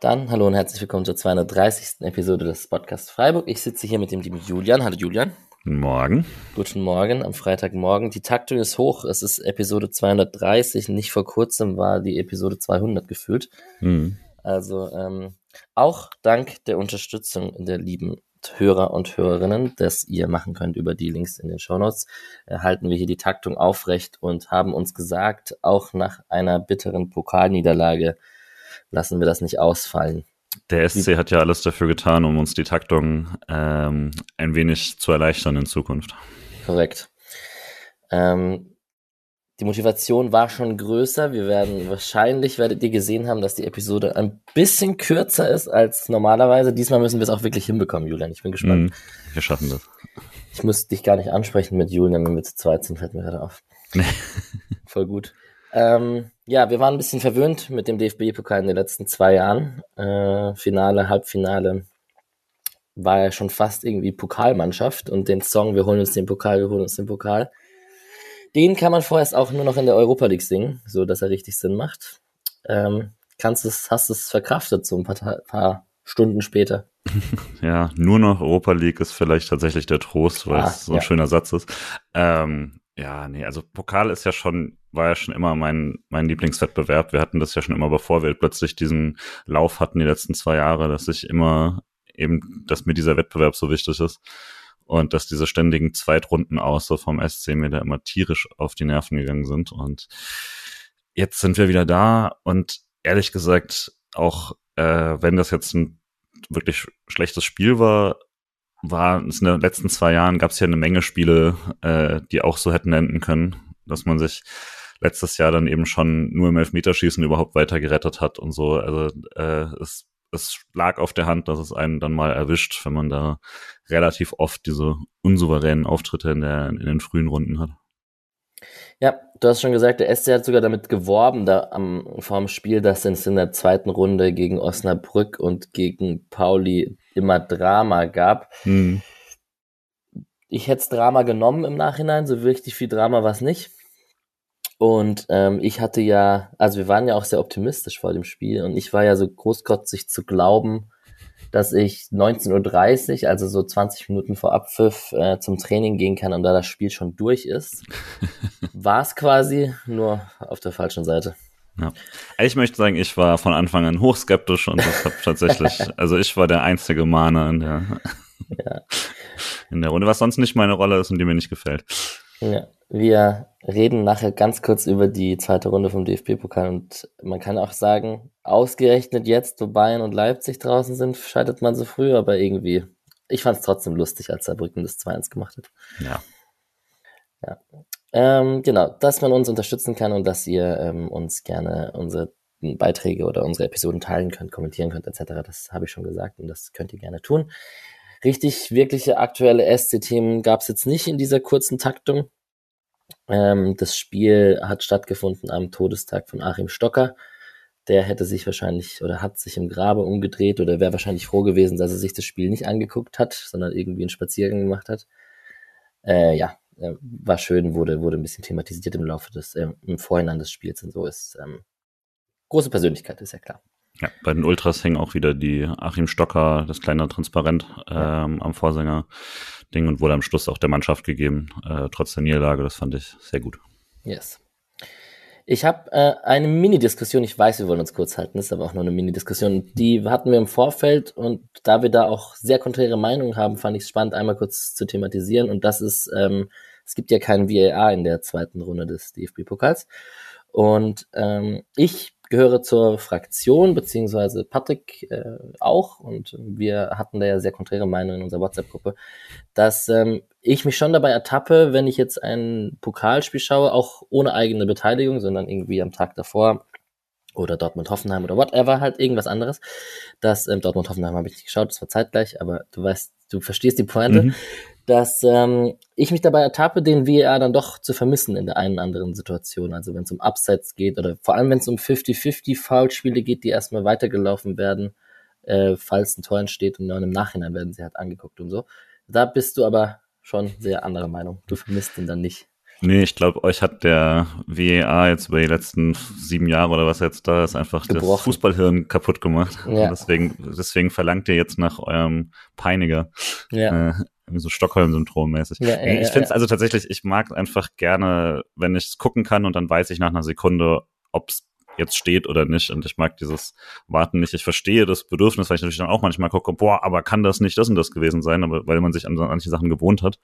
Dann hallo und herzlich willkommen zur 230. Episode des Podcasts Freiburg. Ich sitze hier mit dem lieben Julian. Hallo Julian. Guten Morgen. Guten Morgen am Freitagmorgen. Die Taktung ist hoch. Es ist Episode 230. Nicht vor kurzem war die Episode 200 gefühlt. Mhm. Also ähm, auch dank der Unterstützung der lieben Hörer und Hörerinnen, das ihr machen könnt über die Links in den Shownotes, halten wir hier die Taktung aufrecht und haben uns gesagt, auch nach einer bitteren Pokalniederlage lassen wir das nicht ausfallen. Der SC hat ja alles dafür getan, um uns die Taktung ähm, ein wenig zu erleichtern in Zukunft. Korrekt. Ähm, die Motivation war schon größer. Wir werden wahrscheinlich, werdet ihr gesehen haben, dass die Episode ein bisschen kürzer ist als normalerweise. Diesmal müssen wir es auch wirklich hinbekommen, Julian. Ich bin gespannt. Mm, wir schaffen das. Ich muss dich gar nicht ansprechen mit Julian, wenn wir zu zweit sind, fällt mir gerade auf. Voll gut. Ähm, ja, wir waren ein bisschen verwöhnt mit dem DFB-Pokal in den letzten zwei Jahren. Äh, Finale, Halbfinale war ja schon fast irgendwie Pokalmannschaft und den Song Wir holen uns den Pokal, wir holen uns den Pokal den kann man vorerst auch nur noch in der Europa League singen, so dass er richtig Sinn macht. Ähm, kannst es, hast es verkraftet, so ein paar, paar Stunden später. ja, nur noch Europa League ist vielleicht tatsächlich der Trost, weil ah, es so ein ja. schöner Satz ist. Ähm, ja, nee, also Pokal ist ja schon, war ja schon immer mein, mein Lieblingswettbewerb. Wir hatten das ja schon immer, bevor wir plötzlich diesen Lauf hatten die letzten zwei Jahre, dass ich immer eben, dass mir dieser Wettbewerb so wichtig ist und dass diese ständigen Zweitrunden aus so vom SC mir da immer tierisch auf die Nerven gegangen sind und jetzt sind wir wieder da und ehrlich gesagt auch äh, wenn das jetzt ein wirklich schlechtes Spiel war, war es in den letzten zwei Jahren gab es ja eine Menge Spiele, äh, die auch so hätten enden können, dass man sich letztes Jahr dann eben schon nur im Elfmeterschießen überhaupt weiter gerettet hat und so. Also äh, es es lag auf der Hand, dass es einen dann mal erwischt, wenn man da relativ oft diese unsouveränen Auftritte in, der, in den frühen Runden hat. Ja, du hast schon gesagt, der SC hat sogar damit geworben, da am, vor dem Spiel, dass es in der zweiten Runde gegen Osnabrück und gegen Pauli immer Drama gab. Hm. Ich hätte Drama genommen im Nachhinein, so richtig viel Drama war es nicht. Und ähm, ich hatte ja, also wir waren ja auch sehr optimistisch vor dem Spiel und ich war ja so großkotzig zu glauben, dass ich 19.30 Uhr, also so 20 Minuten vor Abpfiff, äh, zum Training gehen kann und da das Spiel schon durch ist. war es quasi nur auf der falschen Seite. Ja. Ich möchte sagen, ich war von Anfang an hochskeptisch und das hat tatsächlich, also ich war der einzige Mahner in der, ja. in der Runde, was sonst nicht meine Rolle ist und die mir nicht gefällt. Ja, wir reden nachher ganz kurz über die zweite Runde vom DFB-Pokal und man kann auch sagen, ausgerechnet jetzt, wo Bayern und Leipzig draußen sind, scheitert man so früh, aber irgendwie, ich fand es trotzdem lustig, als Saarbrücken das 2-1 gemacht hat. Ja. Ja. Ähm, genau, dass man uns unterstützen kann und dass ihr ähm, uns gerne unsere Beiträge oder unsere Episoden teilen könnt, kommentieren könnt, etc. Das habe ich schon gesagt und das könnt ihr gerne tun richtig wirkliche aktuelle SC-Themen gab es jetzt nicht in dieser kurzen Taktung. Ähm, das Spiel hat stattgefunden am Todestag von Achim Stocker. Der hätte sich wahrscheinlich oder hat sich im Grabe umgedreht oder wäre wahrscheinlich froh gewesen, dass er sich das Spiel nicht angeguckt hat, sondern irgendwie einen Spaziergang gemacht hat. Äh, ja, äh, war schön, wurde, wurde ein bisschen thematisiert im Laufe des, äh, im Vorhinein des Spiels und so ist ähm, große Persönlichkeit, ist ja klar. Ja, bei den Ultras hängen auch wieder die Achim Stocker, das kleine Transparent ähm, am Vorsänger-Ding und wurde am Schluss auch der Mannschaft gegeben, äh, trotz der Niederlage. Das fand ich sehr gut. Yes. Ich habe äh, eine Mini-Diskussion, ich weiß, wir wollen uns kurz halten, ist aber auch nur eine Mini-Diskussion. Die hatten wir im Vorfeld und da wir da auch sehr konträre Meinungen haben, fand ich es spannend, einmal kurz zu thematisieren. Und das ist, ähm, es gibt ja keinen VAR in der zweiten Runde des DFB-Pokals. Und ähm, ich gehöre zur Fraktion, beziehungsweise Patrick äh, auch, und wir hatten da ja sehr konträre Meinungen in unserer WhatsApp-Gruppe, dass ähm, ich mich schon dabei ertappe, wenn ich jetzt ein Pokalspiel schaue, auch ohne eigene Beteiligung, sondern irgendwie am Tag davor oder Dortmund-Hoffenheim oder whatever, halt irgendwas anderes. Das ähm, Dortmund-Hoffenheim habe ich nicht geschaut, das war zeitgleich, aber du weißt, du verstehst die Pointe. Mhm dass ähm, ich mich dabei ertappe, den VAR dann doch zu vermissen in der einen anderen Situation. Also wenn es um Abseits geht oder vor allem wenn es um 50-50 Foulspiele geht, die erstmal weitergelaufen werden, äh, falls ein Tor entsteht und dann im Nachhinein werden sie halt angeguckt und so. Da bist du aber schon sehr anderer Meinung. Du vermisst ihn dann nicht. Nee, ich glaube, euch hat der WEA jetzt über die letzten sieben Jahre oder was jetzt da ist, einfach Gebrochen. das Fußballhirn kaputt gemacht. Ja. deswegen, deswegen verlangt ihr jetzt nach eurem Peiniger. Ja. Äh, so Stockholm-Syndrom mäßig. Ja, ja, ich finde es also tatsächlich, ich mag einfach gerne, wenn ich es gucken kann und dann weiß ich nach einer Sekunde, ob es jetzt steht oder nicht. Und ich mag dieses Warten nicht. Ich verstehe das Bedürfnis, weil ich natürlich dann auch manchmal gucke, boah, aber kann das nicht das und das gewesen sein, aber weil man sich an manche Sachen gewohnt hat.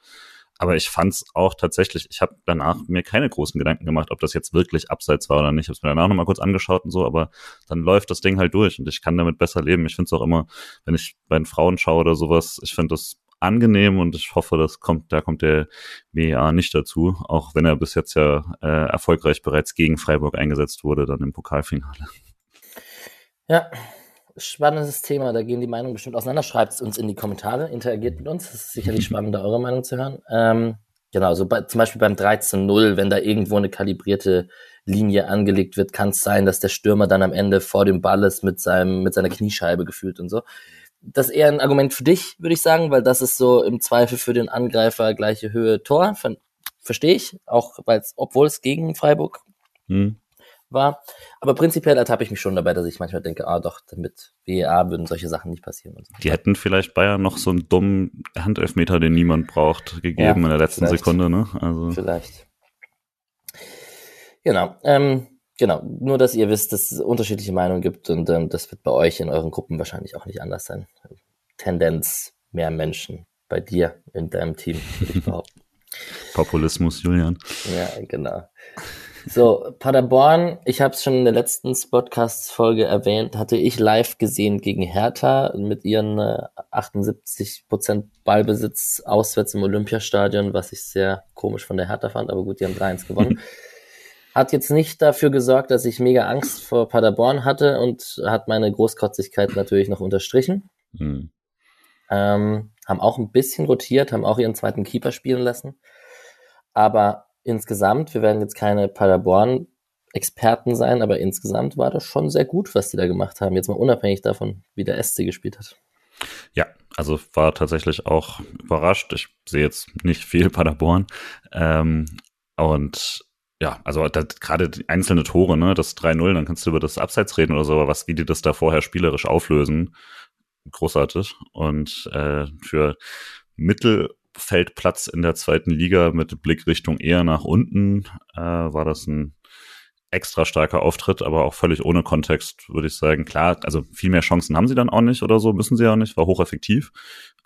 Aber ich fand es auch tatsächlich, ich habe danach mir keine großen Gedanken gemacht, ob das jetzt wirklich abseits war oder nicht. Ich habe es mir danach nochmal kurz angeschaut und so, aber dann läuft das Ding halt durch und ich kann damit besser leben. Ich finde es auch immer, wenn ich bei den Frauen schaue oder sowas, ich finde das angenehm und ich hoffe, das kommt, da kommt der WEA nicht dazu, auch wenn er bis jetzt ja äh, erfolgreich bereits gegen Freiburg eingesetzt wurde, dann im Pokalfinale. Ja, spannendes Thema. Da gehen die Meinungen bestimmt auseinander. Schreibt es uns in die Kommentare, interagiert mit uns. Das ist sicherlich spannend, da eure Meinung zu hören. Ähm, genau, so bei, zum Beispiel beim 13-0, wenn da irgendwo eine kalibrierte Linie angelegt wird, kann es sein, dass der Stürmer dann am Ende vor dem Ball ist mit seinem, mit seiner Kniescheibe gefühlt und so. Das ist eher ein Argument für dich, würde ich sagen, weil das ist so im Zweifel für den Angreifer gleiche Höhe Tor. Verstehe ich, auch weil es, obwohl es gegen Freiburg hm war. Aber prinzipiell ertappe ich mich schon dabei, dass ich manchmal denke, ah doch, mit WEA würden solche Sachen nicht passieren. So. Die hätten vielleicht Bayern noch so einen dummen Handelfmeter, den niemand braucht, gegeben ja, in der letzten Sekunde, ne? Also. Vielleicht. Genau. Ähm, genau. Nur, dass ihr wisst, dass es unterschiedliche Meinungen gibt und ähm, das wird bei euch in euren Gruppen wahrscheinlich auch nicht anders sein. Tendenz mehr Menschen bei dir in deinem Team, würde ich behaupten. Populismus, Julian. Ja, genau. So, Paderborn, ich habe es schon in der letzten Podcast-Folge erwähnt, hatte ich live gesehen gegen Hertha mit ihren äh, 78% Ballbesitz auswärts im Olympiastadion, was ich sehr komisch von der Hertha fand, aber gut, die haben 3-1 gewonnen. hat jetzt nicht dafür gesorgt, dass ich mega Angst vor Paderborn hatte und hat meine Großkotzigkeit natürlich noch unterstrichen. Mhm. Ähm, haben auch ein bisschen rotiert, haben auch ihren zweiten Keeper spielen lassen. Aber insgesamt, wir werden jetzt keine Paderborn-Experten sein, aber insgesamt war das schon sehr gut, was die da gemacht haben. Jetzt mal unabhängig davon, wie der SC gespielt hat. Ja, also war tatsächlich auch überrascht. Ich sehe jetzt nicht viel Paderborn. Ähm, und ja, also gerade einzelne Tore, ne, das 3-0, dann kannst du über das Abseits reden oder so, aber was, wie die das da vorher spielerisch auflösen, großartig. Und äh, für Mittel Feldplatz in der zweiten Liga mit Blickrichtung eher nach unten äh, war das ein extra starker Auftritt, aber auch völlig ohne Kontext, würde ich sagen. Klar, also viel mehr Chancen haben sie dann auch nicht oder so, müssen sie auch nicht, war hocheffektiv.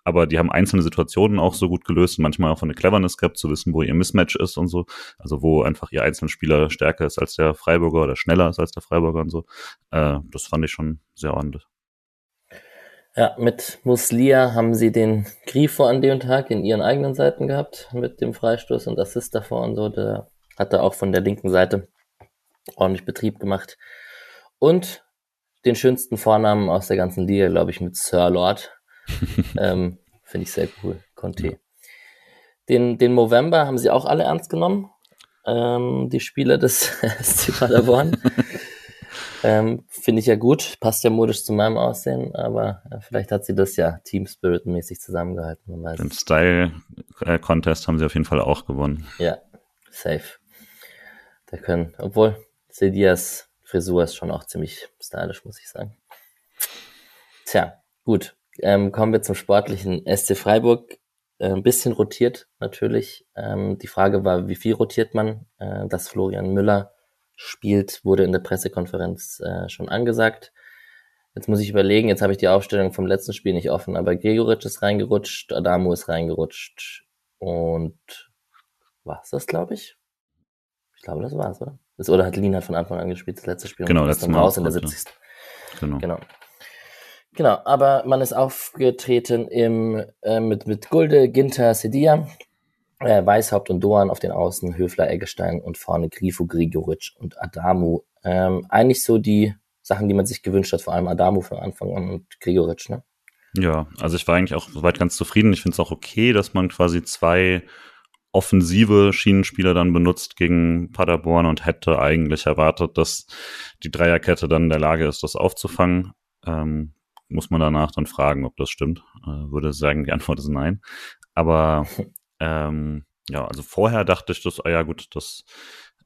Aber die haben einzelne Situationen auch so gut gelöst manchmal auch von der Cleverness gehabt, zu wissen, wo ihr Mismatch ist und so. Also wo einfach ihr einzelnen Spieler stärker ist als der Freiburger oder schneller ist als der Freiburger und so. Äh, das fand ich schon sehr ordentlich. Ja, mit Muslia haben sie den Grifo an dem Tag in ihren eigenen Seiten gehabt, mit dem Freistoß und Assist davor und so. Der hatte auch von der linken Seite ordentlich Betrieb gemacht. Und den schönsten Vornamen aus der ganzen Liga, glaube ich, mit Sir Lord. ähm, Finde ich sehr cool. Conte. Den, den November haben sie auch alle ernst genommen. Ähm, die Spieler des SC Paderborn. Ähm, Finde ich ja gut, passt ja modisch zu meinem Aussehen, aber äh, vielleicht hat sie das ja Team Spirit mäßig zusammengehalten. Man Den Style-Contest haben sie auf jeden Fall auch gewonnen. Ja, safe. Da können, obwohl Sedias Frisur ist schon auch ziemlich stylisch, muss ich sagen. Tja, gut. Ähm, kommen wir zum sportlichen SC Freiburg. Äh, ein bisschen rotiert natürlich. Ähm, die Frage war, wie viel rotiert man? Äh, dass Florian Müller spielt, wurde in der Pressekonferenz äh, schon angesagt. Jetzt muss ich überlegen, jetzt habe ich die Aufstellung vom letzten Spiel nicht offen, aber Gregoritsch ist reingerutscht, Adamu ist reingerutscht und war es das, glaube ich? Ich glaube, das war's, oder? Das, oder hat Lina von Anfang an gespielt, das letzte Spiel. Genau, letztes Mal. Raus in der 70. Genau. genau. Genau, aber man ist aufgetreten im, äh, mit, mit Gulde, Ginter, Sedia äh, Weißhaupt und Doan auf den Außen, Höfler, Eggestein und vorne Grifo, Grigoric und Adamu. Ähm, eigentlich so die Sachen, die man sich gewünscht hat, vor allem Adamu von Anfang an und Grigoric, ne? Ja, also ich war eigentlich auch soweit ganz zufrieden. Ich finde es auch okay, dass man quasi zwei offensive Schienenspieler dann benutzt gegen Paderborn und hätte eigentlich erwartet, dass die Dreierkette dann in der Lage ist, das aufzufangen. Ähm, muss man danach dann fragen, ob das stimmt. Äh, würde sagen, die Antwort ist nein. Aber Ähm, ja, also vorher dachte ich, das, ah ja gut, das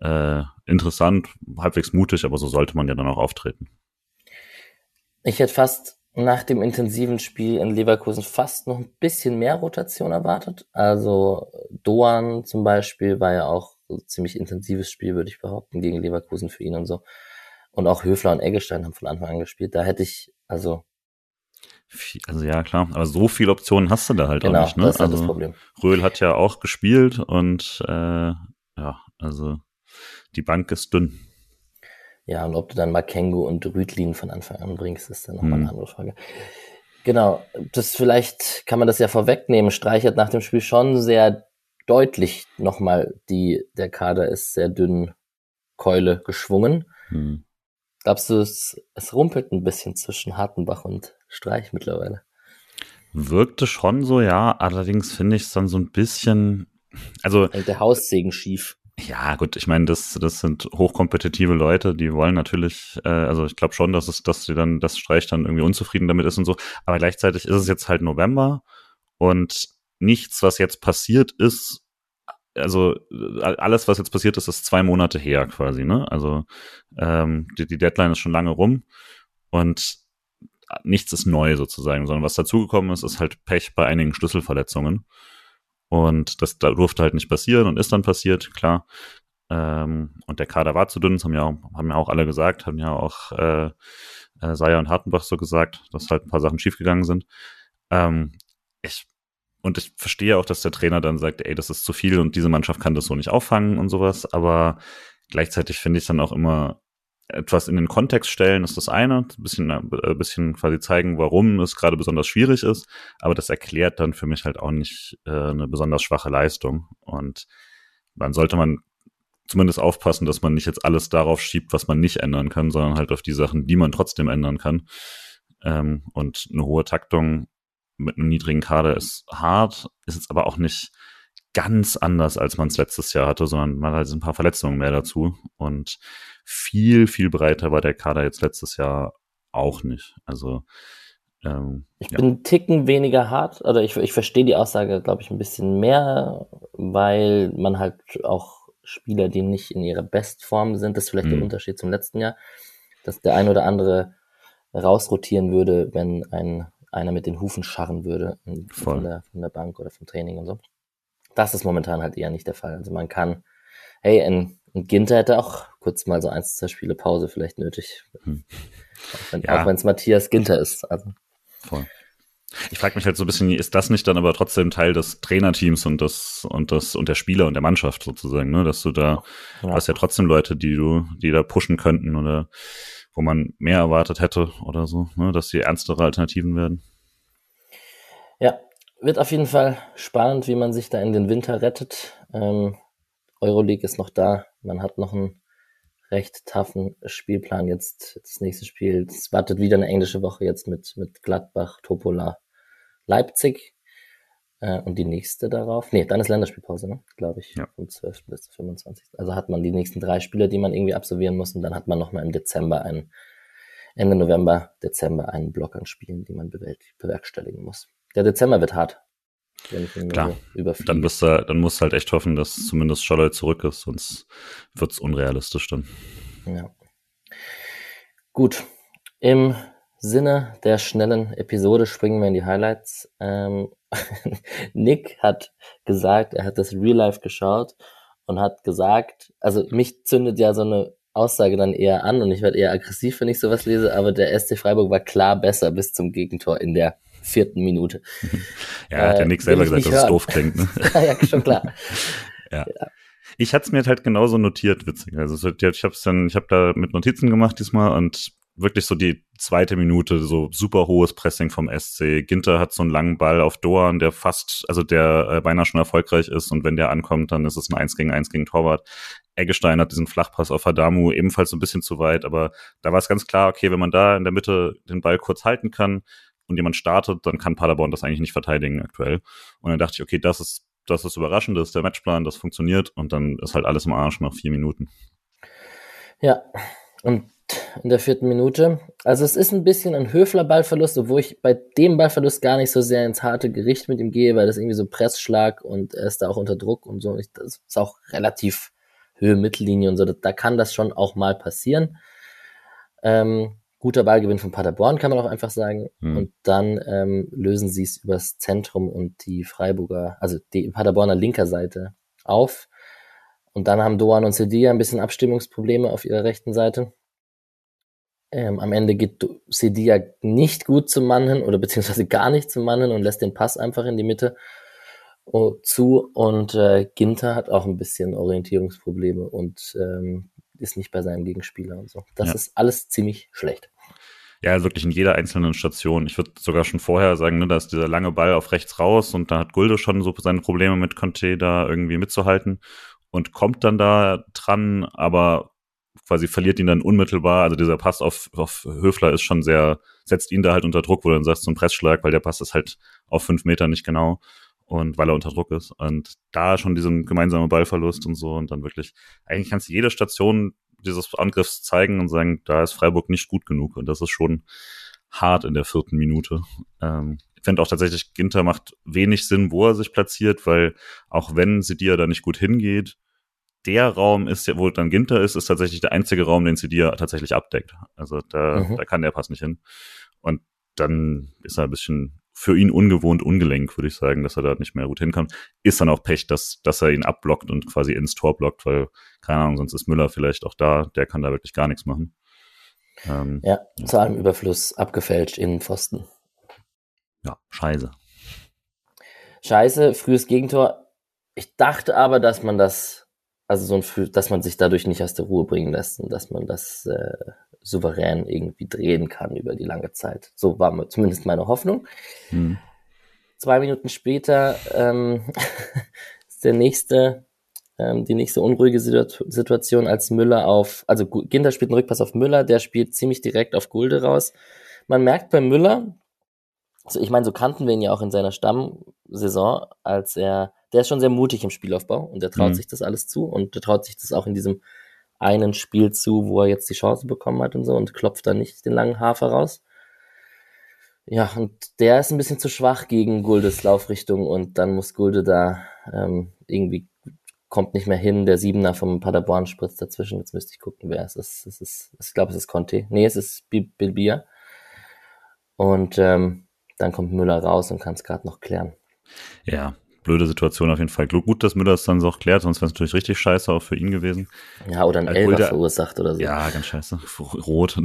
äh, interessant, halbwegs mutig, aber so sollte man ja dann auch auftreten. Ich hätte fast nach dem intensiven Spiel in Leverkusen fast noch ein bisschen mehr Rotation erwartet. Also Doan zum Beispiel war ja auch so ziemlich intensives Spiel, würde ich behaupten, gegen Leverkusen für ihn und so. Und auch Höfler und Eggestein haben von Anfang an gespielt. Da hätte ich, also also ja, klar, aber so viele Optionen hast du da halt genau, auch nicht. Ne? Das ist also das Problem. Röhl hat ja auch gespielt und äh, ja, also die Bank ist dünn. Ja, und ob du dann Makengo und Rüdlin von Anfang an bringst, ist dann nochmal hm. eine andere Frage. Genau, das vielleicht kann man das ja vorwegnehmen. Streich hat nach dem Spiel schon sehr deutlich nochmal die, der Kader ist sehr dünn Keule geschwungen. Hm. Glaubst du, es, es rumpelt ein bisschen zwischen Hartenbach und Streich mittlerweile? Wirkte schon so, ja. Allerdings finde ich es dann so ein bisschen, also. Der Haussegen schief. Ja, gut, ich meine, das, das sind hochkompetitive Leute, die wollen natürlich, äh, also ich glaube schon, dass es, dass sie dann, das Streich dann irgendwie unzufrieden damit ist und so. Aber gleichzeitig ist es jetzt halt November und nichts, was jetzt passiert ist, also alles, was jetzt passiert ist, ist zwei Monate her quasi, ne? Also ähm, die, die Deadline ist schon lange rum und nichts ist neu sozusagen, sondern was dazugekommen ist, ist halt Pech bei einigen Schlüsselverletzungen. Und das da durfte halt nicht passieren und ist dann passiert, klar. Ähm, und der Kader war zu dünn, das haben ja, auch, haben ja auch alle gesagt, haben ja auch äh, äh, Seyer und Hartenbach so gesagt, dass halt ein paar Sachen schiefgegangen sind. Ähm, ich, und ich verstehe auch, dass der Trainer dann sagt, ey, das ist zu viel und diese Mannschaft kann das so nicht auffangen und sowas, aber gleichzeitig finde ich dann auch immer, etwas in den Kontext stellen ist das eine, ein bisschen, ein äh, bisschen quasi zeigen, warum es gerade besonders schwierig ist, aber das erklärt dann für mich halt auch nicht äh, eine besonders schwache Leistung. Und dann sollte man zumindest aufpassen, dass man nicht jetzt alles darauf schiebt, was man nicht ändern kann, sondern halt auf die Sachen, die man trotzdem ändern kann. Ähm, und eine hohe Taktung mit einem niedrigen Kader ist hart, ist jetzt aber auch nicht ganz anders, als man es letztes Jahr hatte, sondern man hat halt ein paar Verletzungen mehr dazu. Und viel, viel breiter war der Kader jetzt letztes Jahr auch nicht. Also ähm, ich ja. bin einen Ticken weniger hart, oder ich, ich verstehe die Aussage, glaube ich, ein bisschen mehr, weil man halt auch Spieler, die nicht in ihrer Bestform sind, das ist vielleicht mhm. der Unterschied zum letzten Jahr, dass der ein oder andere rausrotieren würde, wenn ein einer mit den Hufen scharren würde von der, von der Bank oder vom Training und so. Das ist momentan halt eher nicht der Fall. Also man kann, hey, ein, ein Ginter hätte auch kurz mal so eins, zwei Spiele Pause vielleicht nötig. Hm. Auch wenn ja. es Matthias Ginter ist. Also. Voll. Ich frage mich halt so ein bisschen, ist das nicht dann aber trotzdem Teil des Trainerteams und das und das und der Spieler und der Mannschaft sozusagen, ne? Dass du da, ja. hast ja trotzdem Leute, die du, die da pushen könnten oder wo man mehr erwartet hätte oder so, ne? Dass sie ernstere Alternativen werden. Ja, wird auf jeden Fall spannend, wie man sich da in den Winter rettet. Ähm, Euroleague ist noch da. Man hat noch einen recht toughen Spielplan jetzt. Das nächste Spiel, es wartet wieder eine englische Woche jetzt mit, mit Gladbach, Topola, Leipzig. Äh, und die nächste darauf. Nee, dann ist Länderspielpause, ne? Glaube ich. Ja. Vom 12. bis 25. Also hat man die nächsten drei Spiele, die man irgendwie absolvieren muss. Und dann hat man nochmal im Dezember einen, Ende November, Dezember einen Block an Spielen, die man bewerkstelligen muss der Dezember wird hart. Klar, dann, bist du, dann musst du halt echt hoffen, dass zumindest Scholler zurück ist, sonst wird es unrealistisch dann. Ja. Gut, im Sinne der schnellen Episode springen wir in die Highlights. Ähm, Nick hat gesagt, er hat das Real Life geschaut und hat gesagt, also mich zündet ja so eine Aussage dann eher an und ich werde eher aggressiv, wenn ich sowas lese, aber der SC Freiburg war klar besser bis zum Gegentor in der vierten Minute. Ja, hat ja äh, Nick selber gesagt, dass hören. es doof klingt. Ne? ja, schon klar. ja. ja. Ich hatte es mir halt genauso notiert, witzig. Also ich habe dann, ich habe da mit Notizen gemacht diesmal und wirklich so die zweite Minute, so super hohes Pressing vom SC. Ginter hat so einen langen Ball auf Doan, der fast, also der äh, beinahe schon erfolgreich ist und wenn der ankommt, dann ist es ein 1 gegen 1 gegen Torwart. Eggestein hat diesen Flachpass auf Adamu ebenfalls so ein bisschen zu weit, aber da war es ganz klar, okay, wenn man da in der Mitte den Ball kurz halten kann, und jemand startet, dann kann Paderborn das eigentlich nicht verteidigen aktuell. Und dann dachte ich, okay, das ist, das ist überraschend, das ist der Matchplan, das funktioniert und dann ist halt alles im Arsch nach vier Minuten. Ja, und in der vierten Minute. Also es ist ein bisschen ein Höfler Ballverlust, obwohl ich bei dem Ballverlust gar nicht so sehr ins harte Gericht mit ihm gehe, weil das irgendwie so Pressschlag und er ist da auch unter Druck und so. Das ist auch relativ Höhe Mittellinie und so. Da kann das schon auch mal passieren. Ähm, guter Ballgewinn von Paderborn, kann man auch einfach sagen. Mhm. Und dann ähm, lösen sie es übers Zentrum und die Freiburger, also die Paderborner linker Seite auf. Und dann haben Doan und Sedia ein bisschen Abstimmungsprobleme auf ihrer rechten Seite. Ähm, am Ende geht Sedia nicht gut zum Mann hin oder beziehungsweise gar nicht zum Mann hin und lässt den Pass einfach in die Mitte uh, zu. Und äh, Ginter hat auch ein bisschen Orientierungsprobleme und ähm, ist nicht bei seinem Gegenspieler und so. Das ja. ist alles ziemlich schlecht. Ja, wirklich in jeder einzelnen Station. Ich würde sogar schon vorher sagen, ne, da ist dieser lange Ball auf rechts raus und da hat Gulde schon so seine Probleme mit Conte da irgendwie mitzuhalten und kommt dann da dran, aber quasi verliert ihn dann unmittelbar. Also dieser Pass auf, auf Höfler ist schon sehr, setzt ihn da halt unter Druck, wo du dann sagst, so ein Pressschlag, weil der Pass ist halt auf fünf Meter nicht genau und weil er unter Druck ist. Und da schon diesen gemeinsamen Ballverlust und so und dann wirklich, eigentlich kannst du jede Station dieses Angriffs zeigen und sagen, da ist Freiburg nicht gut genug. Und das ist schon hart in der vierten Minute. Ähm, ich finde auch tatsächlich, Ginter macht wenig Sinn, wo er sich platziert, weil auch wenn Sidia da nicht gut hingeht, der Raum ist ja, wo dann Ginter ist, ist tatsächlich der einzige Raum, den Sidia tatsächlich abdeckt. Also da, mhm. da kann der Pass nicht hin. Und dann ist er ein bisschen für ihn ungewohnt ungelenk, würde ich sagen, dass er da nicht mehr gut hinkommt. Ist dann auch Pech, dass, dass er ihn abblockt und quasi ins Tor blockt, weil, keine Ahnung, sonst ist Müller vielleicht auch da, der kann da wirklich gar nichts machen. Ähm, ja, ja, zu allem Überfluss abgefälscht in Pfosten. Ja, scheiße. Scheiße, frühes Gegentor. Ich dachte aber, dass man das, also so ein, dass man sich dadurch nicht aus der Ruhe bringen lässt und dass man das äh, souverän irgendwie drehen kann über die lange Zeit. So war zumindest meine Hoffnung. Mhm. Zwei Minuten später ähm, ist der nächste, ähm, die nächste unruhige Situation, als Müller auf, also Ginter spielt einen Rückpass auf Müller, der spielt ziemlich direkt auf Gulde raus. Man merkt bei Müller, also ich meine, so kannten wir ihn ja auch in seiner Stammsaison, als er, der ist schon sehr mutig im Spielaufbau und der traut mhm. sich das alles zu und der traut sich das auch in diesem einen Spiel zu, wo er jetzt die Chance bekommen hat und so und klopft dann nicht den langen Hafer raus. Ja, und der ist ein bisschen zu schwach gegen Guldes Laufrichtung und dann muss Gulde da ähm, irgendwie kommt nicht mehr hin. Der Siebener vom Paderborn spritzt dazwischen. Jetzt müsste ich gucken, wer es ist. Es ist, ich glaube, es ist Conte. Nee, es ist Bilbia. Und ähm, dann kommt Müller raus und kann es gerade noch klären. Ja, blöde Situation auf jeden Fall. Gut, dass Müller es dann so klärt, sonst wäre es natürlich richtig scheiße auch für ihn gewesen. Ja, oder ein Elfer verursacht oder so. Ja, ganz scheiße. Rot.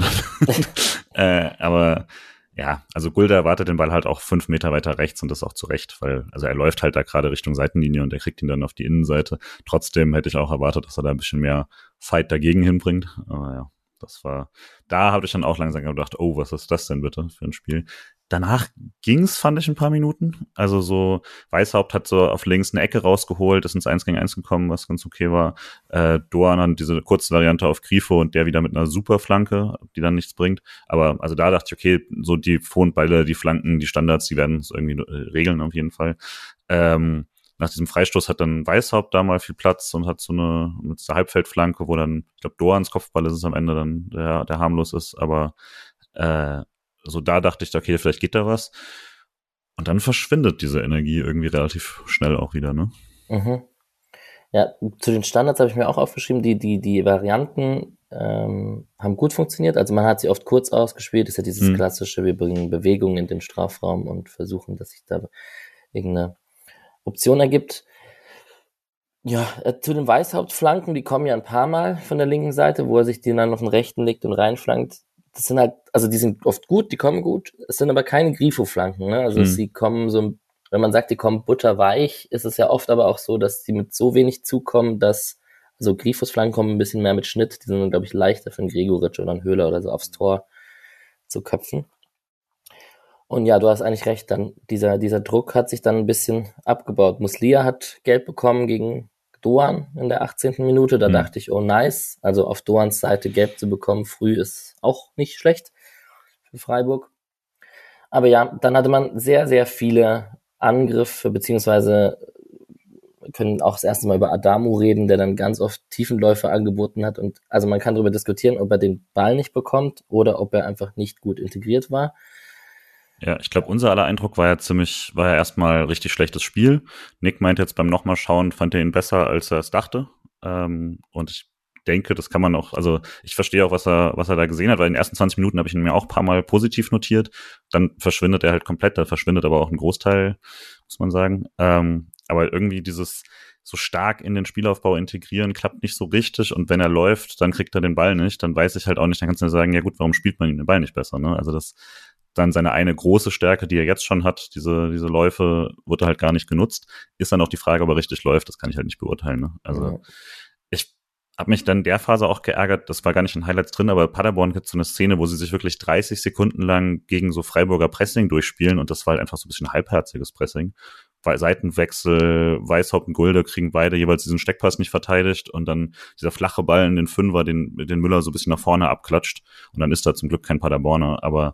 äh, aber ja, also Gulda erwartet den Ball halt auch fünf Meter weiter rechts und das auch zu Recht, weil, also er läuft halt da gerade Richtung Seitenlinie und er kriegt ihn dann auf die Innenseite. Trotzdem hätte ich auch erwartet, dass er da ein bisschen mehr Fight dagegen hinbringt. Aber ja, das war, da habe ich dann auch langsam gedacht, oh, was ist das denn bitte für ein Spiel? Danach ging's, fand ich, ein paar Minuten. Also so, Weißhaupt hat so auf links eine Ecke rausgeholt, ist ins 1 gegen 1 gekommen, was ganz okay war. Äh, Doan dann diese kurze Variante auf Grifo und der wieder mit einer super Flanke, die dann nichts bringt. Aber also da dachte ich, okay, so die Fondbeile, die Flanken, die Standards, die werden es irgendwie äh, regeln auf jeden Fall. Ähm, nach diesem Freistoß hat dann Weißhaupt da mal viel Platz und hat so eine mit der Halbfeldflanke, wo dann, ich glaube, Doans Kopfball ist es am Ende dann, der, der harmlos ist, aber äh, so da dachte ich, okay, vielleicht geht da was. Und dann verschwindet diese Energie irgendwie relativ schnell auch wieder, ne? Mhm. Ja, zu den Standards habe ich mir auch aufgeschrieben, die, die, die Varianten ähm, haben gut funktioniert. Also man hat sie oft kurz ausgespielt, ist ja dieses mhm. klassische, wir bringen Bewegung in den Strafraum und versuchen, dass sich da irgendeine Option ergibt. Ja, äh, zu den Weißhauptflanken, die kommen ja ein paar Mal von der linken Seite, wo er sich die dann auf den rechten legt und reinflankt das sind halt, also die sind oft gut, die kommen gut, es sind aber keine Grifo-Flanken, ne? Also mhm. sie kommen so, wenn man sagt, die kommen butterweich, ist es ja oft aber auch so, dass sie mit so wenig zukommen, dass, also Grifos-Flanken kommen ein bisschen mehr mit Schnitt, die sind dann, glaube ich, leichter für einen Gregoritsch oder einen Höhler oder so aufs Tor zu köpfen. Und ja, du hast eigentlich recht, dann dieser, dieser Druck hat sich dann ein bisschen abgebaut. Muslia hat Geld bekommen gegen Doan in der 18. Minute. Da mhm. dachte ich, oh nice. Also auf Doans Seite gelb zu bekommen früh ist auch nicht schlecht für Freiburg. Aber ja, dann hatte man sehr, sehr viele Angriffe beziehungsweise können auch das erste Mal über Adamu reden, der dann ganz oft Tiefenläufe angeboten hat. Und also man kann darüber diskutieren, ob er den Ball nicht bekommt oder ob er einfach nicht gut integriert war. Ja, ich glaube, unser aller Eindruck war ja ziemlich, war ja erstmal richtig schlechtes Spiel. Nick meinte jetzt beim nochmal schauen, fand er ihn besser, als er es dachte. Ähm, und ich denke, das kann man auch, also ich verstehe auch, was er, was er da gesehen hat, weil in den ersten 20 Minuten habe ich ihn mir auch ein paar Mal positiv notiert. Dann verschwindet er halt komplett, da verschwindet aber auch ein Großteil, muss man sagen. Ähm, aber irgendwie dieses so stark in den Spielaufbau integrieren klappt nicht so richtig und wenn er läuft, dann kriegt er den Ball nicht, dann weiß ich halt auch nicht, dann kannst du sagen, ja gut, warum spielt man ihm den Ball nicht besser, ne? Also das dann seine eine große Stärke, die er jetzt schon hat, diese, diese Läufe, wurde halt gar nicht genutzt. Ist dann auch die Frage, ob er richtig läuft, das kann ich halt nicht beurteilen. Ne? Also ja. ich habe mich dann der Phase auch geärgert, das war gar nicht in Highlights drin, aber Paderborn gibt so eine Szene, wo sie sich wirklich 30 Sekunden lang gegen so Freiburger Pressing durchspielen und das war halt einfach so ein bisschen halbherziges Pressing. Seitenwechsel, Weißhaupt und Gulde kriegen beide jeweils diesen Steckpass nicht verteidigt und dann dieser flache Ball in den Fünfer, den, den Müller so ein bisschen nach vorne abklatscht und dann ist da zum Glück kein Paderborner, aber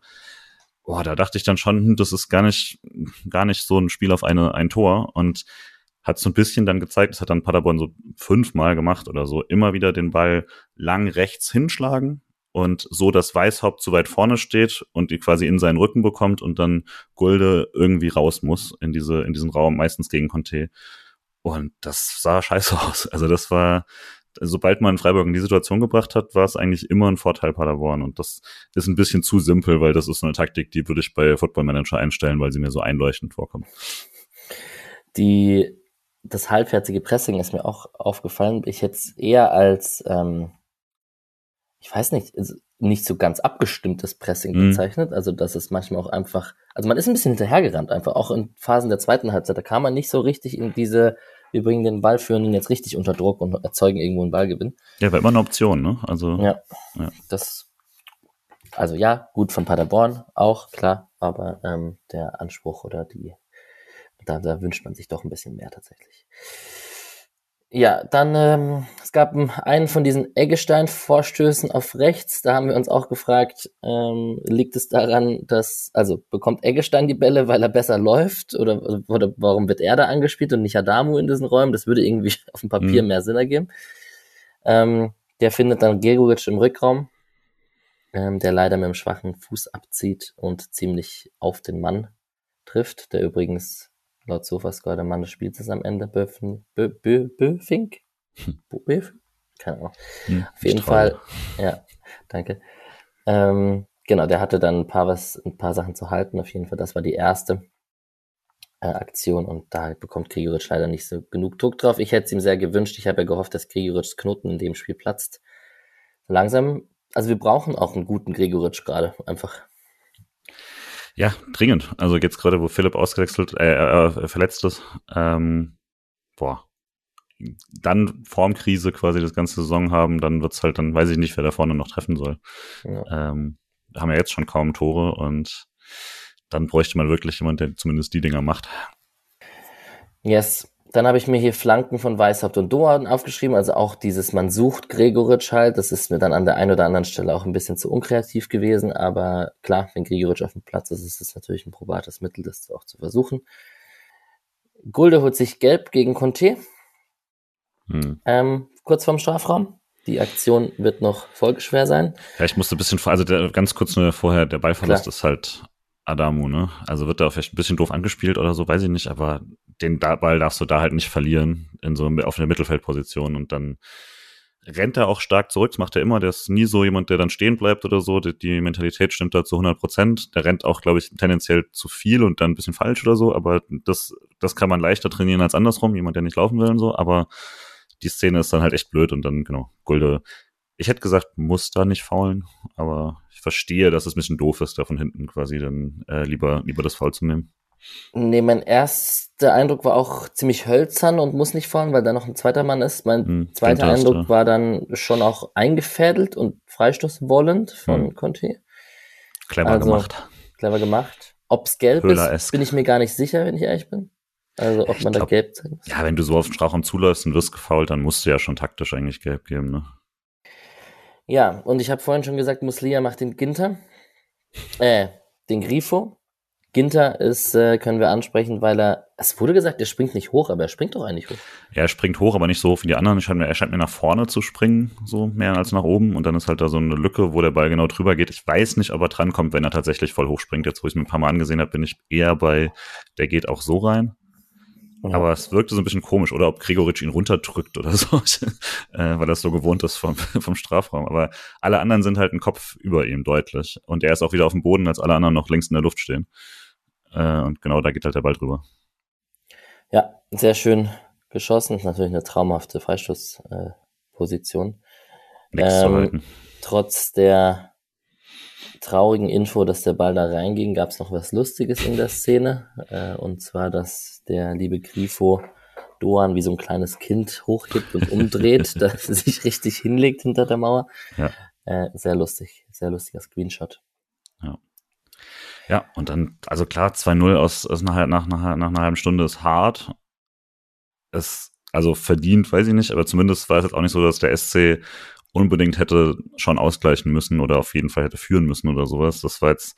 boah, da dachte ich dann schon, hm, das ist gar nicht, gar nicht so ein Spiel auf eine, ein Tor und hat so ein bisschen dann gezeigt, das hat dann Paderborn so fünfmal gemacht oder so, immer wieder den Ball lang rechts hinschlagen und so, dass Weißhaupt zu weit vorne steht und die quasi in seinen Rücken bekommt und dann Gulde irgendwie raus muss in diese, in diesen Raum, meistens gegen Conte. Und das sah scheiße aus. Also das war, sobald man Freiburg in die Situation gebracht hat, war es eigentlich immer ein Vorteil Paderborn. Und das ist ein bisschen zu simpel, weil das ist eine Taktik, die würde ich bei Football Manager einstellen, weil sie mir so einleuchtend vorkommt. Die, das halbfertige Pressing ist mir auch aufgefallen. Ich hätte es eher als, ähm, ich weiß nicht, nicht so ganz abgestimmtes Pressing mhm. bezeichnet. Also, dass es manchmal auch einfach, also man ist ein bisschen hinterhergerannt einfach, auch in Phasen der zweiten Halbzeit. Da kam man nicht so richtig in diese wir bringen den Ballführenden jetzt richtig unter Druck und erzeugen irgendwo einen Ballgewinn. Ja, war immer eine Option, ne? Also. Ja. ja. Das, also ja, gut von Paderborn auch, klar, aber ähm, der Anspruch oder die, da, da wünscht man sich doch ein bisschen mehr tatsächlich. Ja, dann ähm, es gab einen von diesen Eggestein-Vorstößen auf rechts. Da haben wir uns auch gefragt, ähm, liegt es daran, dass also bekommt Eggestein die Bälle, weil er besser läuft oder, oder warum wird er da angespielt und nicht Adamu in diesen Räumen? Das würde irgendwie auf dem Papier mhm. mehr Sinn ergeben. Ähm, der findet dann Gregoritsch im Rückraum, ähm, der leider mit einem schwachen Fuß abzieht und ziemlich auf den Mann trifft, der übrigens laut Sofascore der Mann des Spiels ist am Ende Böfing. Bö, Bö, Böfink? Hm. Böf? Keine Ahnung. Hm, Auf jeden Fall, ja, danke. Ähm, genau, der hatte dann ein paar was, ein paar Sachen zu halten. Auf jeden Fall, das war die erste äh, Aktion und da bekommt Grigoric leider nicht so genug Druck drauf. Ich hätte es ihm sehr gewünscht. Ich habe ja gehofft, dass Grigorics Knoten in dem Spiel platzt. Langsam, also wir brauchen auch einen guten Gregoritsch gerade, einfach. Ja, dringend. Also jetzt gerade, wo Philipp ausgewechselt, äh, äh, verletzt ist, ähm, boah, dann Formkrise quasi das ganze Saison haben, dann wird's halt, dann weiß ich nicht, wer da vorne noch treffen soll. Ja. Ähm, haben ja jetzt schon kaum Tore und dann bräuchte man wirklich jemand, der zumindest die Dinger macht. Yes. Dann habe ich mir hier Flanken von Weißhaupt und Doan aufgeschrieben, also auch dieses man sucht Gregoritsch halt, das ist mir dann an der einen oder anderen Stelle auch ein bisschen zu unkreativ gewesen, aber klar, wenn Gregoritsch auf dem Platz ist, ist es natürlich ein probates Mittel, das auch zu versuchen. Gulde holt sich gelb gegen Conte. Hm. Ähm, kurz vorm Strafraum. Die Aktion wird noch folgeschwer sein. Ja, ich musste ein bisschen, also der, ganz kurz nur vorher, der Ballverlust Klar. ist halt Adamu, ne? Also wird da vielleicht ein bisschen doof angespielt oder so, weiß ich nicht, aber den Ball darfst du da halt nicht verlieren in so auf der Mittelfeldposition und dann rennt er auch stark zurück. Das macht er immer. Der ist nie so jemand, der dann stehen bleibt oder so. Die, die Mentalität stimmt da zu 100 Prozent. Der rennt auch, glaube ich, tendenziell zu viel und dann ein bisschen falsch oder so. Aber das, das kann man leichter trainieren als andersrum. Jemand, der nicht laufen will und so. Aber die Szene ist dann halt echt blöd und dann, genau, Gulde. Ich hätte gesagt, muss da nicht faulen, aber ich verstehe, dass es ein bisschen doof ist, da von hinten quasi dann äh, lieber, lieber das Foul zu nehmen. Nee, mein erster Eindruck war auch ziemlich hölzern und muss nicht fahren, weil da noch ein zweiter Mann ist. Mein hm, zweiter Eindruck war dann schon auch eingefädelt und Freistoß wollend von hm. Conte. Clever also, gemacht. Clever gemacht. Ob's gelb ist, bin ich mir gar nicht sicher, wenn ich ehrlich bin. Also ob ich man glaub, da gelb muss. Ja, wenn du so auf den Strafraum zuläufst und wirst gefault, dann musst du ja schon taktisch eigentlich gelb geben, ne? Ja, und ich habe vorhin schon gesagt, Muslia macht den Ginter. Äh, den Grifo. Ginter ist, äh, können wir ansprechen, weil er, es wurde gesagt, er springt nicht hoch, aber er springt doch eigentlich hoch. Ja, er springt hoch, aber nicht so hoch wie die anderen. Scheint mir, er scheint mir nach vorne zu springen, so mehr als nach oben. Und dann ist halt da so eine Lücke, wo der Ball genau drüber geht. Ich weiß nicht, ob er drankommt, wenn er tatsächlich voll hoch springt. Jetzt, wo ich es mir ein paar Mal angesehen habe, bin ich eher bei, der geht auch so rein. Ja. Aber es wirkte so ein bisschen komisch, oder ob Gregoritsch ihn runterdrückt oder so, äh, weil das so gewohnt ist vom, vom Strafraum. Aber alle anderen sind halt ein Kopf über ihm deutlich. Und er ist auch wieder auf dem Boden, als alle anderen noch links in der Luft stehen. Äh, und genau da geht halt der Ball drüber. Ja, sehr schön geschossen. Natürlich eine traumhafte Freistoßposition. Äh, ähm, trotz der traurigen Info, dass der Ball da reinging, gab es noch was Lustiges in der Szene. Äh, und zwar, dass der liebe Grifo Doan wie so ein kleines Kind hochgibt und umdreht, dass er sich richtig hinlegt hinter der Mauer. Ja. Äh, sehr lustig, sehr lustiger Screenshot. Ja. Ja, und dann, also klar, 2-0 aus, aus nach, nach, nach, nach einer halben Stunde ist hart. Es, also verdient, weiß ich nicht, aber zumindest war es jetzt auch nicht so, dass der SC unbedingt hätte schon ausgleichen müssen oder auf jeden Fall hätte führen müssen oder sowas. Das war jetzt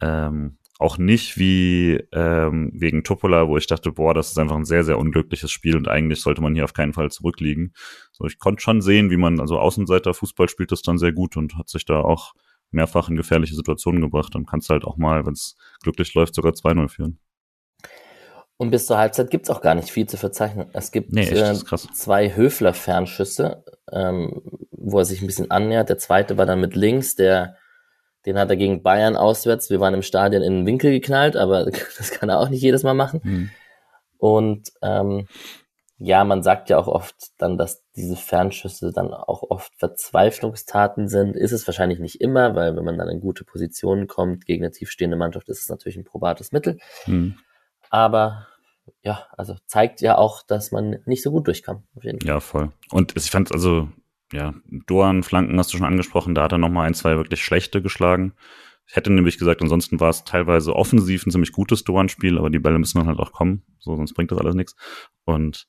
ähm, auch nicht wie ähm, wegen Topola, wo ich dachte, boah, das ist einfach ein sehr, sehr unglückliches Spiel und eigentlich sollte man hier auf keinen Fall zurückliegen. So, ich konnte schon sehen, wie man, also Außenseiter Fußball spielt das dann sehr gut und hat sich da auch mehrfach in gefährliche Situationen gebracht. Dann kannst du halt auch mal, wenn es glücklich läuft, sogar 2-0 führen. Und bis zur Halbzeit gibt's auch gar nicht viel zu verzeichnen. Es gibt nee, äh, zwei Höfler-Fernschüsse, ähm, wo er sich ein bisschen annähert. Der zweite war dann mit links, der, den hat er gegen Bayern auswärts. Wir waren im Stadion in den Winkel geknallt, aber das kann er auch nicht jedes Mal machen. Mhm. Und ähm, ja, man sagt ja auch oft dann, dass diese Fernschüsse dann auch oft Verzweiflungstaten sind. Ist es wahrscheinlich nicht immer, weil wenn man dann in gute Positionen kommt gegen eine tiefstehende Mannschaft, ist es natürlich ein probates Mittel. Mhm. Aber ja, also zeigt ja auch, dass man nicht so gut durchkam. Ja, voll. Und ich fand also, ja, Doan Flanken hast du schon angesprochen, da hat er nochmal ein, zwei wirklich schlechte geschlagen. Ich hätte nämlich gesagt, ansonsten war es teilweise offensiv ein ziemlich gutes Doan-Spiel, aber die Bälle müssen dann halt auch kommen, so sonst bringt das alles nichts. Und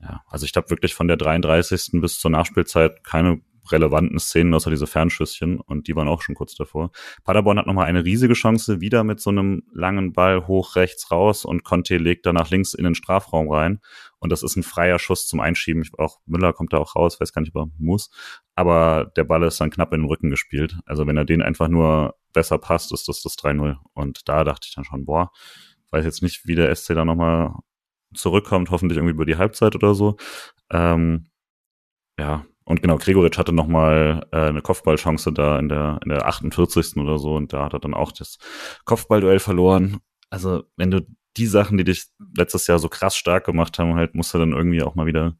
ja, also ich glaube wirklich von der 33. bis zur Nachspielzeit keine relevanten Szenen außer diese Fernschüsschen und die waren auch schon kurz davor. Paderborn hat nochmal eine riesige Chance, wieder mit so einem langen Ball hoch rechts raus und Conte legt da nach links in den Strafraum rein und das ist ein freier Schuss zum Einschieben. Ich, auch Müller kommt da auch raus, weiß gar nicht, ob er muss, aber der Ball ist dann knapp in den Rücken gespielt. Also wenn er den einfach nur besser passt, ist das das 3-0 und da dachte ich dann schon, boah, weiß jetzt nicht, wie der SC da nochmal zurückkommt, hoffentlich irgendwie über die Halbzeit oder so. Ähm, ja, und genau, Gregoritsch hatte nochmal äh, eine Kopfballchance da in der, in der 48. oder so und da hat er dann auch das Kopfballduell verloren. Also, wenn du die Sachen, die dich letztes Jahr so krass stark gemacht haben, halt musst du dann irgendwie auch mal wieder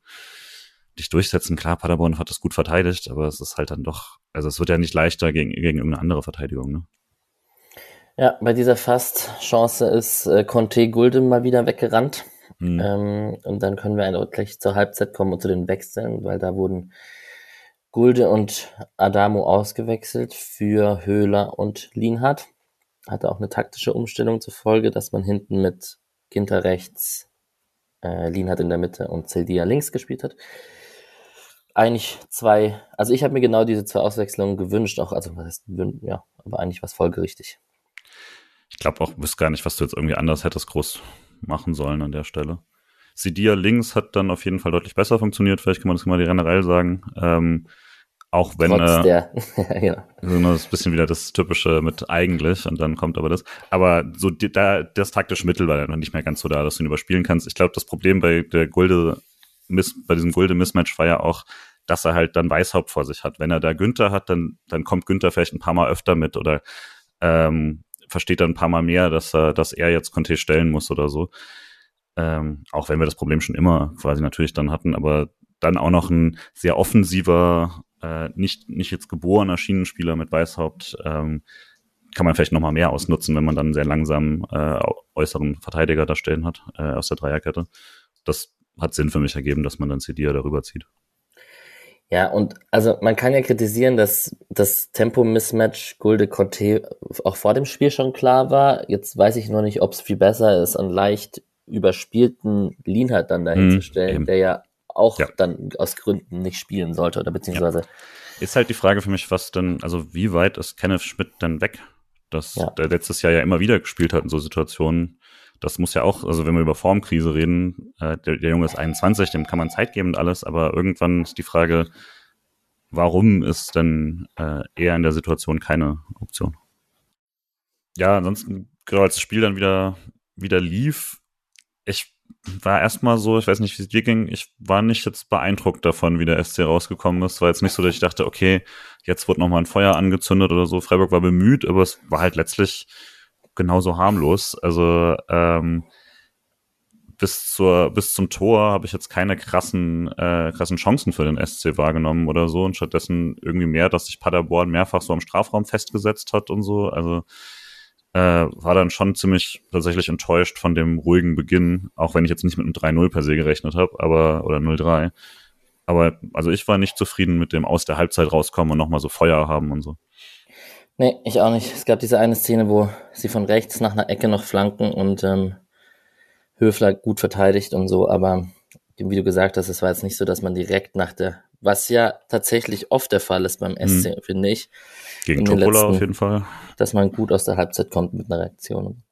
dich durchsetzen. Klar, Paderborn hat das gut verteidigt, aber es ist halt dann doch, also es wird ja nicht leichter gegen, gegen irgendeine andere Verteidigung, ne? Ja, bei dieser Fast-Chance ist äh, Conte Gulden mal wieder weggerannt. Mhm. Ähm, und dann können wir gleich zur Halbzeit kommen und zu den Wechseln, weil da wurden Gulde und Adamo ausgewechselt für Höhler und Lienhardt. Hatte auch eine taktische Umstellung zur Folge, dass man hinten mit Ginter rechts, äh, Lienhardt in der Mitte und Zeldia links gespielt hat. Eigentlich zwei, also ich habe mir genau diese zwei Auswechslungen gewünscht, auch, also was heißt, ja, aber eigentlich war es folgerichtig. Ich glaube auch, wüsste gar nicht, was du jetzt irgendwie anders hättest groß machen sollen an der Stelle. Sidia links hat dann auf jeden Fall deutlich besser funktioniert, vielleicht kann man das mal generell sagen. Ähm, auch wenn Trotz äh, der, ja. so das bisschen wieder das typische mit eigentlich und dann kommt aber das. Aber so die, da das taktische Mittel war dann nicht mehr ganz so da, dass du ihn überspielen kannst. Ich glaube, das Problem bei der Gulde bei diesem Gulde Mismatch war ja auch, dass er halt dann Weißhaupt vor sich hat. Wenn er da Günther hat, dann dann kommt Günther vielleicht ein paar Mal öfter mit oder ähm, versteht dann ein paar Mal mehr, dass er, dass er jetzt Conte stellen muss oder so. Ähm, auch wenn wir das Problem schon immer quasi natürlich dann hatten, aber dann auch noch ein sehr offensiver, äh, nicht, nicht jetzt geborener Schienenspieler mit Weißhaupt, ähm, kann man vielleicht noch mal mehr ausnutzen, wenn man dann einen sehr langsamen äh, äußeren Verteidiger da stehen hat äh, aus der Dreierkette. Das hat Sinn für mich ergeben, dass man dann Cedia darüber zieht. Ja, und also man kann ja kritisieren, dass das Tempo-Mismatch Gulde Conte auch vor dem Spiel schon klar war. Jetzt weiß ich nur nicht, ob es viel besser ist, einen leicht überspielten Lienhardt dann dahin zu stellen, der ja auch ja. dann aus Gründen nicht spielen sollte oder beziehungsweise. Ja. Ist halt die Frage für mich, was denn, also wie weit ist Kenneth Schmidt denn weg? dass ja. der letztes Jahr ja immer wieder gespielt hat in so Situationen. Das muss ja auch, also wenn wir über Formkrise reden, äh, der, der Junge ist 21, dem kann man Zeit geben und alles, aber irgendwann ist die Frage, warum ist denn äh, er in der Situation keine Option? Ja, ansonsten, genau als das Spiel dann wieder, wieder lief, ich war erstmal so, ich weiß nicht, wie es dir ging, ich war nicht jetzt beeindruckt davon, wie der SC rausgekommen ist. War jetzt nicht so, dass ich dachte, okay, jetzt wird nochmal ein Feuer angezündet oder so. Freiburg war bemüht, aber es war halt letztlich genauso harmlos. Also ähm, bis zur bis zum Tor habe ich jetzt keine krassen äh, krassen Chancen für den SC wahrgenommen oder so und stattdessen irgendwie mehr, dass sich Paderborn mehrfach so am Strafraum festgesetzt hat und so. Also äh, war dann schon ziemlich tatsächlich enttäuscht von dem ruhigen Beginn, auch wenn ich jetzt nicht mit einem 3-0 per se gerechnet habe, aber oder 0-3. Aber also ich war nicht zufrieden mit dem aus der Halbzeit rauskommen und nochmal so Feuer haben und so. Nee, ich auch nicht. Es gab diese eine Szene, wo sie von rechts nach einer Ecke noch flanken und ähm, Höfler gut verteidigt und so, aber wie du gesagt hast, es war jetzt nicht so, dass man direkt nach der, was ja tatsächlich oft der Fall ist beim SC, mhm. finde ich. Gegen Topola auf jeden Fall. Dass man gut aus der Halbzeit kommt mit einer Reaktion.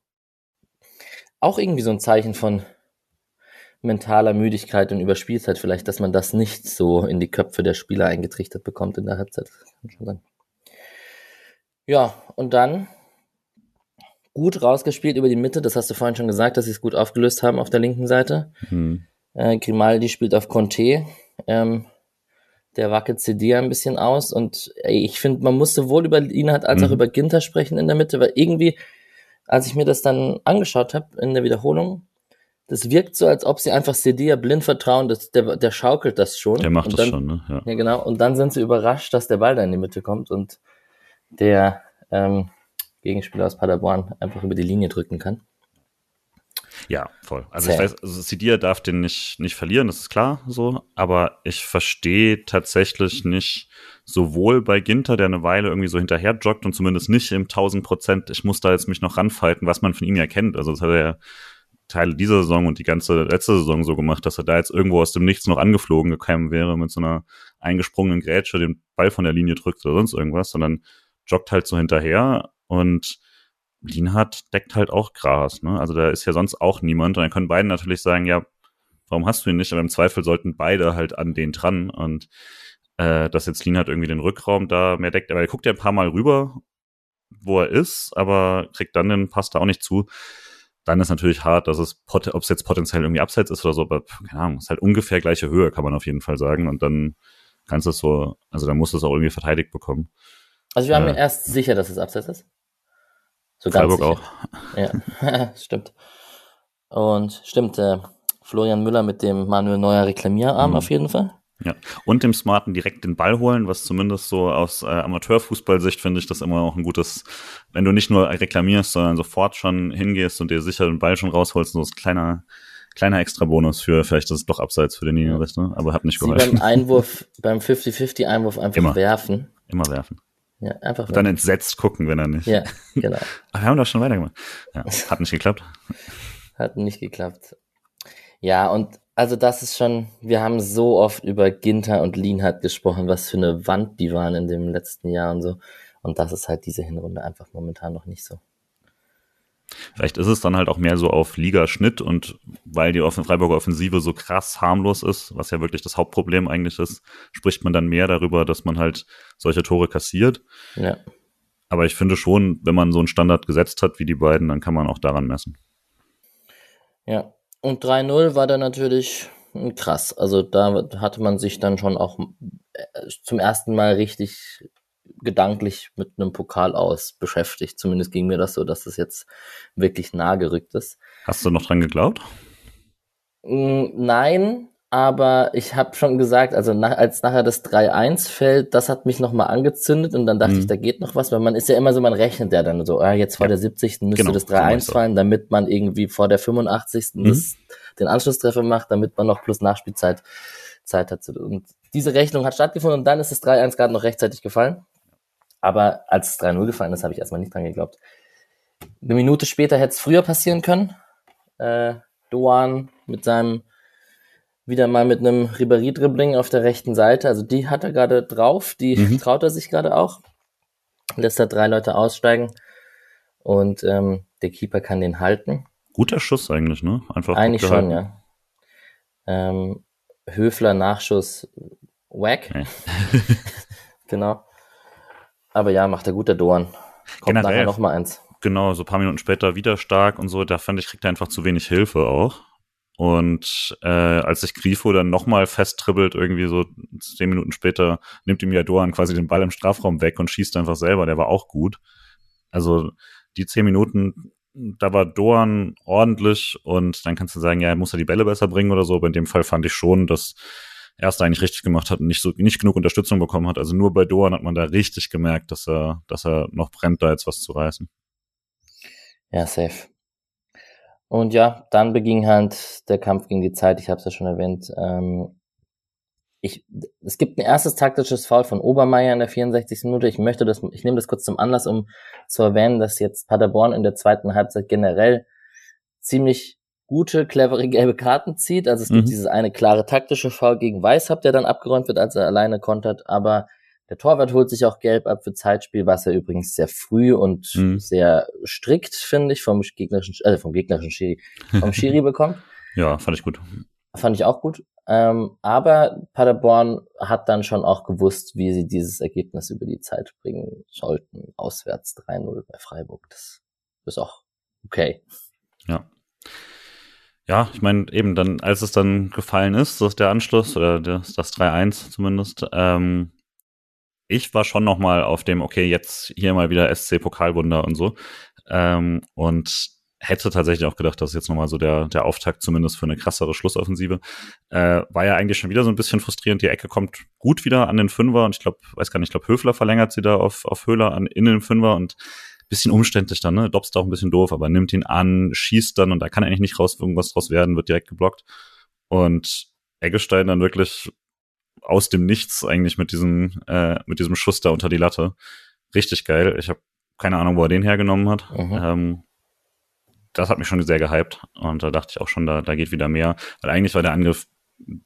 Auch irgendwie so ein Zeichen von mentaler Müdigkeit und Überspielzeit vielleicht, dass man das nicht so in die Köpfe der Spieler eingetrichtert bekommt in der Halbzeit. Kann schon sein. Ja, und dann gut rausgespielt über die Mitte. Das hast du vorhin schon gesagt, dass sie es gut aufgelöst haben auf der linken Seite. Mhm. Äh, Grimaldi spielt auf Conte. Ähm, der wackelt CD ein bisschen aus und ey, ich finde, man muss sowohl über Lienhardt als mhm. auch über Ginter sprechen in der Mitte, weil irgendwie, als ich mir das dann angeschaut habe in der Wiederholung, das wirkt so, als ob sie einfach CD blind vertrauen, dass der, der schaukelt das schon. Der macht und das dann, schon, ne? Ja. ja, genau. Und dann sind sie überrascht, dass der Ball da in die Mitte kommt und der ähm, Gegenspieler aus Paderborn einfach über die Linie drücken kann. Ja, voll. Also Sehr. ich weiß, also Sidia darf den nicht, nicht verlieren, das ist klar so, aber ich verstehe tatsächlich nicht, sowohl bei Ginter, der eine Weile irgendwie so hinterher joggt und zumindest nicht im 1000 Prozent, ich muss da jetzt mich noch ranfalten, was man von ihm ja kennt. Also das hat er ja Teile dieser Saison und die ganze letzte Saison so gemacht, dass er da jetzt irgendwo aus dem Nichts noch angeflogen gekommen wäre mit so einer eingesprungenen Grätsche, den Ball von der Linie drückt oder sonst irgendwas, sondern joggt halt so hinterher und Lienhardt deckt halt auch Gras, ne? Also da ist ja sonst auch niemand und dann können beide natürlich sagen, ja, warum hast du ihn nicht? Aber im Zweifel sollten beide halt an den dran und äh, dass jetzt Lienhardt irgendwie den Rückraum da mehr deckt, aber er guckt ja ein paar Mal rüber, wo er ist, aber kriegt dann den Pass da auch nicht zu. Dann ist natürlich hart, dass es, ob es jetzt potenziell irgendwie abseits ist oder so, aber keine Ahnung, ist halt ungefähr gleiche Höhe, kann man auf jeden Fall sagen. Und dann kannst du es so, also dann musst du es auch irgendwie verteidigt bekommen. Also wir haben äh, erst sicher, dass es abseits ist. So Freiburg auch. Ja, stimmt. Und stimmt, äh, Florian Müller mit dem Manuel Neuer Reklamierarm mhm. auf jeden Fall. Ja, und dem Smarten direkt den Ball holen, was zumindest so aus äh, Amateurfußballsicht finde ich das immer auch ein gutes, wenn du nicht nur reklamierst, sondern sofort schon hingehst und dir sicher den Ball schon rausholst, so ein kleiner, kleiner extra Bonus für, vielleicht ist es doch abseits für den Linienrichter, aber hat nicht geholfen. Sie beim Einwurf, beim 50-50 Einwurf einfach immer. werfen. Immer werfen. Ja, einfach. Und dann entsetzt gucken, wenn er nicht. Ja, genau. Aber wir haben doch schon weitergemacht. Ja, hat nicht geklappt. Hat nicht geklappt. Ja, und also das ist schon, wir haben so oft über Ginter und Lienhardt gesprochen, was für eine Wand die waren in dem letzten Jahr und so. Und das ist halt diese Hinrunde einfach momentan noch nicht so. Vielleicht ist es dann halt auch mehr so auf Ligaschnitt und weil die Freiburger Offensive so krass harmlos ist, was ja wirklich das Hauptproblem eigentlich ist, spricht man dann mehr darüber, dass man halt solche Tore kassiert. Ja. Aber ich finde schon, wenn man so einen Standard gesetzt hat wie die beiden, dann kann man auch daran messen. Ja, und 3-0 war dann natürlich krass. Also da hatte man sich dann schon auch äh, zum ersten Mal richtig gedanklich mit einem Pokal aus beschäftigt. Zumindest ging mir das so, dass es jetzt wirklich nah gerückt ist. Hast du noch dran geglaubt? Mm, nein, aber ich habe schon gesagt, also nach, als nachher das 3-1 fällt, das hat mich nochmal angezündet und dann dachte mhm. ich, da geht noch was, weil man ist ja immer so, man rechnet ja dann so, ah, jetzt vor ja. der 70. müsste genau, das 3-1 fallen, damit man irgendwie vor der 85. Mhm. Das, den Anschlusstreffer macht, damit man noch plus Nachspielzeit Zeit hat. Und diese Rechnung hat stattgefunden und dann ist das 3-1 gerade noch rechtzeitig gefallen. Aber als es 3-0 gefallen ist, habe ich erstmal nicht dran geglaubt. Eine Minute später hätte es früher passieren können. Äh, Doan mit seinem wieder mal mit einem Ribéry-Dribbling auf der rechten Seite. Also die hat er gerade drauf, die mhm. traut er sich gerade auch. Lässt da drei Leute aussteigen. und ähm, der Keeper kann den halten. Guter Schuss eigentlich, ne? Einfach eigentlich schon, ja. Ähm, Höfler Nachschuss wack. Nee. genau. Aber ja, macht er gut, der Dorn. Kommt Generell, nachher noch mal eins. Genau, so ein paar Minuten später wieder stark und so. Da fand ich, kriegt er einfach zu wenig Hilfe auch. Und äh, als sich Grifo dann nochmal festtribbelt, irgendwie so zehn Minuten später, nimmt ihm ja Doan quasi den Ball im Strafraum weg und schießt einfach selber. Der war auch gut. Also die zehn Minuten, da war Doan ordentlich und dann kannst du sagen, ja, muss er die Bälle besser bringen oder so. Aber in dem Fall fand ich schon, dass er es eigentlich richtig gemacht hat und nicht so nicht genug Unterstützung bekommen hat. Also nur bei Doan hat man da richtig gemerkt, dass er, dass er noch brennt, da jetzt was zu reißen. Ja, safe. Und ja, dann beging halt der Kampf gegen die Zeit, ich habe es ja schon erwähnt. Ähm, ich, es gibt ein erstes taktisches Foul von Obermeier in der 64. Minute. Ich möchte das, ich nehme das kurz zum Anlass, um zu erwähnen, dass jetzt Paderborn in der zweiten Halbzeit generell ziemlich gute, clevere gelbe Karten zieht. Also es gibt mhm. dieses eine klare taktische Foul gegen Weißhaupt, der dann abgeräumt wird, als er alleine kontert. Aber der Torwart holt sich auch gelb ab für Zeitspiel, was er übrigens sehr früh und mhm. sehr strikt, finde ich, vom gegnerischen, äh, vom gegnerischen Schiri, vom Schiri bekommt. Ja, fand ich gut. Fand ich auch gut. Ähm, aber Paderborn hat dann schon auch gewusst, wie sie dieses Ergebnis über die Zeit bringen sollten. Auswärts 3-0 bei Freiburg. Das ist auch okay. Ja. Ja, ich meine, eben dann, als es dann gefallen ist, das ist der Anschluss, oder das, das 3-1 zumindest, ähm, ich war schon noch mal auf dem, okay, jetzt hier mal wieder SC Pokalwunder und so. Ähm, und hätte tatsächlich auch gedacht, dass jetzt nochmal so der, der Auftakt zumindest für eine krassere Schlussoffensive. Äh, war ja eigentlich schon wieder so ein bisschen frustrierend. Die Ecke kommt gut wieder an den Fünfer und ich glaube, weiß gar nicht, ich glaube, Höfler verlängert sie da auf, auf Höhler an, in den Fünfer und bisschen umständlich dann, ne? Dobst auch ein bisschen doof, aber nimmt ihn an, schießt dann und da kann eigentlich nicht raus irgendwas draus werden, wird direkt geblockt. Und Eggestein dann wirklich aus dem Nichts eigentlich mit diesem, äh, mit diesem Schuss da unter die Latte. Richtig geil. Ich habe keine Ahnung, wo er den hergenommen hat. Mhm. Ähm, das hat mich schon sehr gehypt. Und da dachte ich auch schon, da, da geht wieder mehr. Weil eigentlich war der Angriff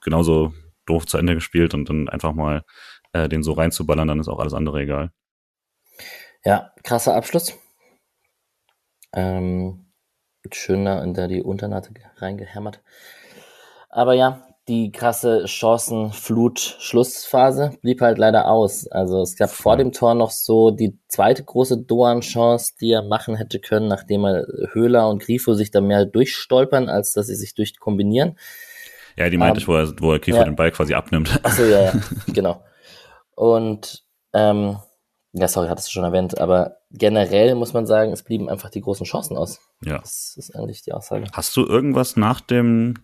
genauso doof zu Ende gespielt und dann einfach mal äh, den so reinzuballern, dann ist auch alles andere egal. Ja, krasser Abschluss. Ähm, schöner in der die Unternatte reingehämmert. Aber ja, die krasse Chancenflut-Schlussphase blieb halt leider aus. Also es gab vor dem Tor noch so die zweite große Doan-Chance, die er machen hätte können, nachdem er Höhler und Grifo sich da mehr durchstolpern, als dass sie sich durchkombinieren. Ja, die meinte um, ich, wo er, wo er Grifo ja. den Ball quasi abnimmt. Achso, ja, ja, genau. Und ähm, ja, sorry, hattest du schon erwähnt, aber generell muss man sagen, es blieben einfach die großen Chancen aus. Ja. Das ist eigentlich die Aussage. Hast du irgendwas nach dem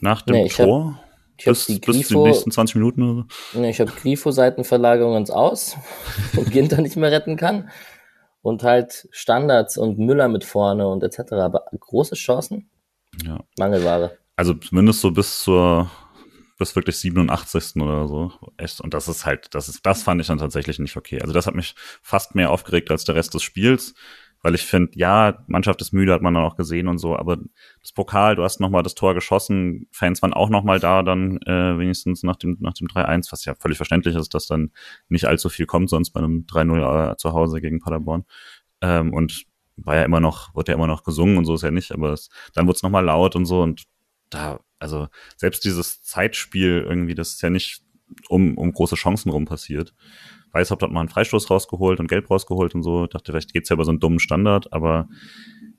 nach dem nee, Tor? Hab, ich bis, die Grifo, bis die nächsten 20 Minuten oder so? Nee, ich habe Grifo-Seitenverlagerung ins Aus und Ginter nicht mehr retten kann. Und halt Standards und Müller mit vorne und etc. Aber große Chancen? Ja. Mangelware. Also zumindest so bis zur bis wirklich 87. oder so. Echt. Und das ist halt, das ist, das fand ich dann tatsächlich nicht okay. Also das hat mich fast mehr aufgeregt als der Rest des Spiels weil ich finde, ja, Mannschaft ist müde, hat man dann auch gesehen und so, aber das Pokal, du hast nochmal das Tor geschossen, Fans waren auch nochmal da dann äh, wenigstens nach dem, nach dem 3-1, was ja völlig verständlich ist, dass dann nicht allzu viel kommt, sonst bei einem 3-0 äh, zu Hause gegen Paderborn. Ähm, und war ja immer noch, wurde ja immer noch gesungen und so ist ja nicht, aber es, dann wurde es nochmal laut und so und da, also selbst dieses Zeitspiel irgendwie, das ist ja nicht um, um große Chancen rum passiert. Weißhaupt hat mal einen Freistoß rausgeholt und Gelb rausgeholt und so. Dachte, vielleicht geht's ja über so einen dummen Standard, aber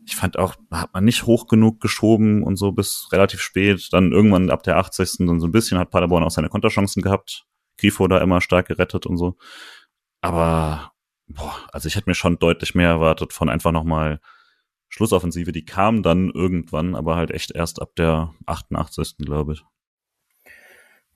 ich fand auch, hat man nicht hoch genug geschoben und so bis relativ spät. Dann irgendwann ab der 80. dann so ein bisschen hat Paderborn auch seine Konterchancen gehabt. Grifo da immer stark gerettet und so. Aber, boah, also ich hätte mir schon deutlich mehr erwartet von einfach nochmal Schlussoffensive. Die kam dann irgendwann, aber halt echt erst ab der 88. glaube ich.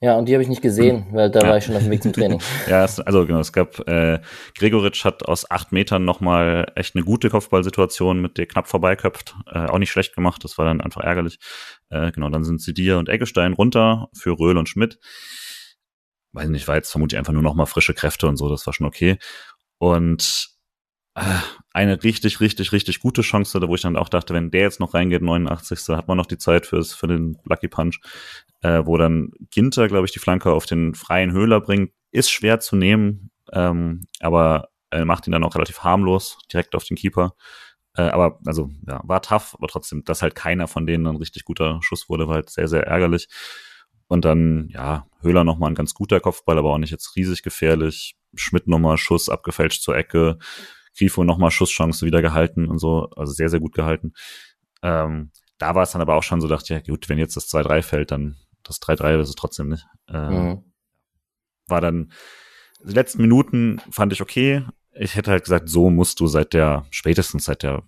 Ja, und die habe ich nicht gesehen, hm. weil da ja. war ich schon auf dem Weg zum Training. ja, also genau, es gab, äh, Gregoritsch hat aus acht Metern nochmal echt eine gute Kopfballsituation mit der knapp vorbeiköpft. Äh, auch nicht schlecht gemacht, das war dann einfach ärgerlich. Äh, genau, dann sind sie dir und Eggestein runter für Röhl und Schmidt. Weiß nicht, war jetzt vermutlich einfach nur nochmal frische Kräfte und so, das war schon okay. Und eine richtig, richtig, richtig gute Chance, wo ich dann auch dachte, wenn der jetzt noch reingeht, 89. hat man noch die Zeit fürs, für den Lucky Punch äh, wo dann Ginter, glaube ich, die Flanke auf den freien Höhler bringt. Ist schwer zu nehmen, ähm, aber äh, macht ihn dann auch relativ harmlos, direkt auf den Keeper. Äh, aber, also, ja, war tough, aber trotzdem, dass halt keiner von denen ein richtig guter Schuss wurde, war halt sehr, sehr ärgerlich. Und dann, ja, Höhler nochmal ein ganz guter Kopfball, aber auch nicht jetzt riesig gefährlich. Schmidt nochmal Schuss abgefälscht zur Ecke. Grifo nochmal Schusschance wieder gehalten und so, also sehr, sehr gut gehalten. Ähm, da war es dann aber auch schon so, dachte ich, ja gut, wenn jetzt das 2-3 fällt, dann das 3-3 ist es trotzdem nicht. Ähm, mhm. War dann, die letzten Minuten fand ich okay. Ich hätte halt gesagt, so musst du seit der, spätestens seit der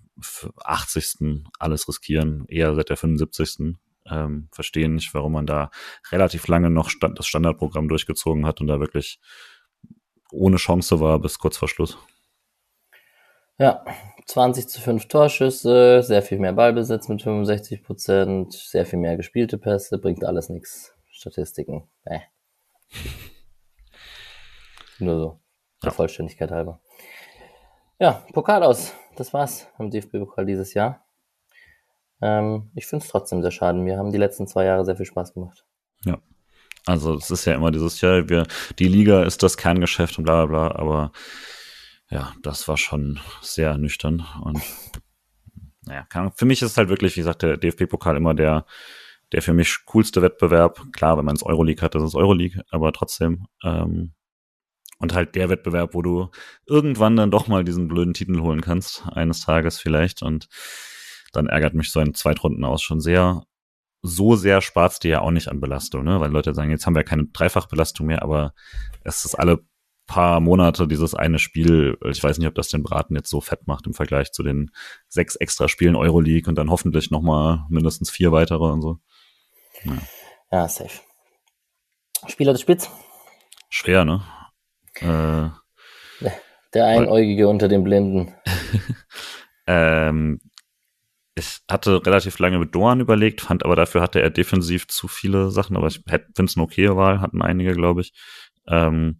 80. alles riskieren, eher seit der 75. Ähm, verstehen nicht, warum man da relativ lange noch stand, das Standardprogramm durchgezogen hat und da wirklich ohne Chance war bis kurz vor Schluss. Ja, 20 zu 5 Torschüsse, sehr viel mehr Ballbesitz mit 65 Prozent, sehr viel mehr gespielte Pässe, bringt alles nichts. Statistiken, äh. Nur so, der ja. Vollständigkeit halber. Ja, Pokal aus. Das war's am DFB-Pokal dieses Jahr. Ähm, ich finde es trotzdem sehr schade. Mir haben die letzten zwei Jahre sehr viel Spaß gemacht. Ja. Also es ist ja immer dieses Jahr, wir, die Liga ist das Kerngeschäft und bla bla bla, aber ja, das war schon sehr nüchtern und naja, kann, für mich ist es halt wirklich, wie gesagt, der DFB-Pokal immer der, der für mich coolste Wettbewerb. Klar, wenn man es Euroleague hat, das ist Euroleague, aber trotzdem. Ähm, und halt der Wettbewerb, wo du irgendwann dann doch mal diesen blöden Titel holen kannst, eines Tages vielleicht. Und dann ärgert mich so ein Zweitrunden aus schon sehr. So sehr sparst dir ja auch nicht an Belastung, ne? Weil Leute sagen, jetzt haben wir keine Dreifachbelastung mehr, aber es ist alle paar Monate dieses eine Spiel, ich weiß nicht, ob das den Braten jetzt so fett macht im Vergleich zu den sechs extra Spielen Euroleague und dann hoffentlich nochmal mindestens vier weitere und so. Ja, ja safe. Spieler des Spiels? Schwer, ne? Äh, Der Einäugige unter den Blinden. ähm, ich hatte relativ lange mit Doan überlegt, fand aber dafür hatte er defensiv zu viele Sachen, aber ich finde es eine okaye Wahl, hatten einige, glaube ich. Ähm,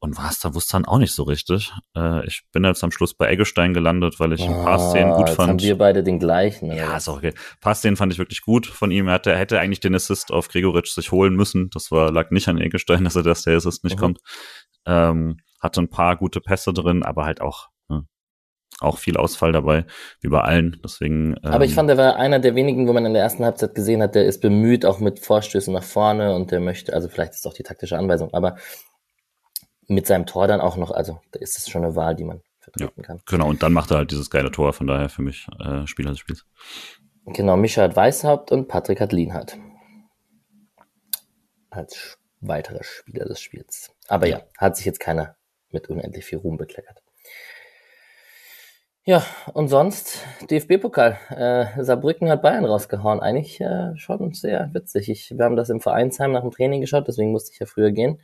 und war es da wusste dann auch nicht so richtig. Äh, ich bin jetzt am Schluss bei Eggestein gelandet, weil ich ein paar ah, Szenen gut fand. Haben wir beide den gleichen. Ja, ist auch okay. Ein paar Szenen fand ich wirklich gut von ihm. Er hatte, er hätte eigentlich den Assist auf Gregoritsch sich holen müssen. Das war, lag nicht an Eggestein, dass er das der Assist nicht mhm. kommt. Ähm, hatte ein paar gute Pässe drin, aber halt auch ne, auch viel Ausfall dabei, wie bei allen. Deswegen. Ähm, aber ich fand, er war einer der wenigen, wo man in der ersten Halbzeit gesehen hat, der ist bemüht, auch mit Vorstößen nach vorne und der möchte, also vielleicht ist auch die taktische Anweisung, aber mit seinem Tor dann auch noch, also da ist es schon eine Wahl, die man vertreten ja, kann. Genau, und dann macht er halt dieses geile Tor, von daher für mich äh, Spieler des Spiels. Genau, Mischa hat Weißhaupt und Patrick hat Lienhardt. Als weitere Spieler des Spiels. Aber ja, hat sich jetzt keiner mit unendlich viel Ruhm bekleckert. Ja, und sonst DFB-Pokal. Äh, Saarbrücken hat Bayern rausgehauen. Eigentlich äh, schon sehr witzig. Ich, wir haben das im Vereinsheim nach dem Training geschaut, deswegen musste ich ja früher gehen.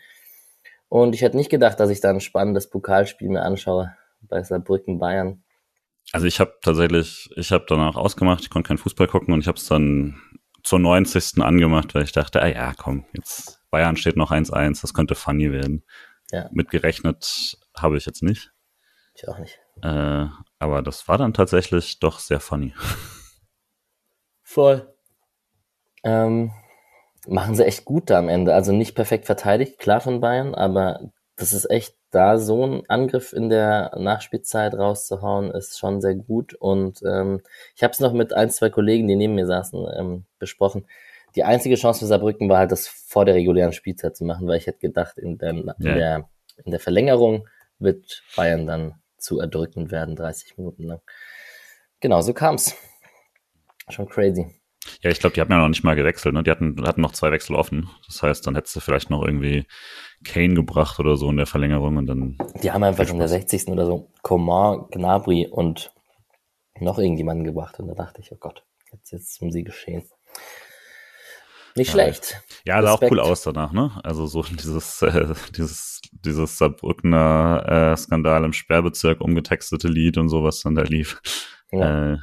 Und ich hätte nicht gedacht, dass ich da ein spannendes Pokalspiel mir anschaue bei Saarbrücken Bayern. Also ich habe tatsächlich, ich habe danach ausgemacht, ich konnte keinen Fußball gucken und ich habe es dann zur 90. angemacht, weil ich dachte, ah ja, komm, jetzt Bayern steht noch 1-1, das könnte funny werden. Ja. Mitgerechnet habe ich jetzt nicht. Ich auch nicht. Äh, aber das war dann tatsächlich doch sehr funny. Voll. Ähm, machen sie echt gut da am Ende. Also nicht perfekt verteidigt, klar von Bayern, aber das ist echt da so ein Angriff in der Nachspielzeit rauszuhauen, ist schon sehr gut. Und ähm, ich habe es noch mit ein, zwei Kollegen, die neben mir saßen, ähm, besprochen. Die einzige Chance für Saarbrücken war halt, das vor der regulären Spielzeit zu machen, weil ich hätte gedacht, in der, in der, in der Verlängerung wird Bayern dann zu erdrückend werden, 30 Minuten lang. Genau, so kam's. Schon crazy. Ja, ich glaube, die hatten ja noch nicht mal gewechselt, ne? Die hatten, hatten noch zwei Wechsel offen. Das heißt, dann hättest du vielleicht noch irgendwie Kane gebracht oder so in der Verlängerung und dann. Die haben einfach schon der 60. oder so Coman, Gnabry und noch irgendjemanden gebracht und da dachte ich, oh Gott, jetzt, jetzt um sie geschehen. Nicht ja, schlecht. Ja, sah auch cool aus danach, ne? Also so dieses, äh, dieses, dieses Saarbrückner äh, Skandal im Sperrbezirk umgetextete Lied und sowas dann da lief. Ja. Äh,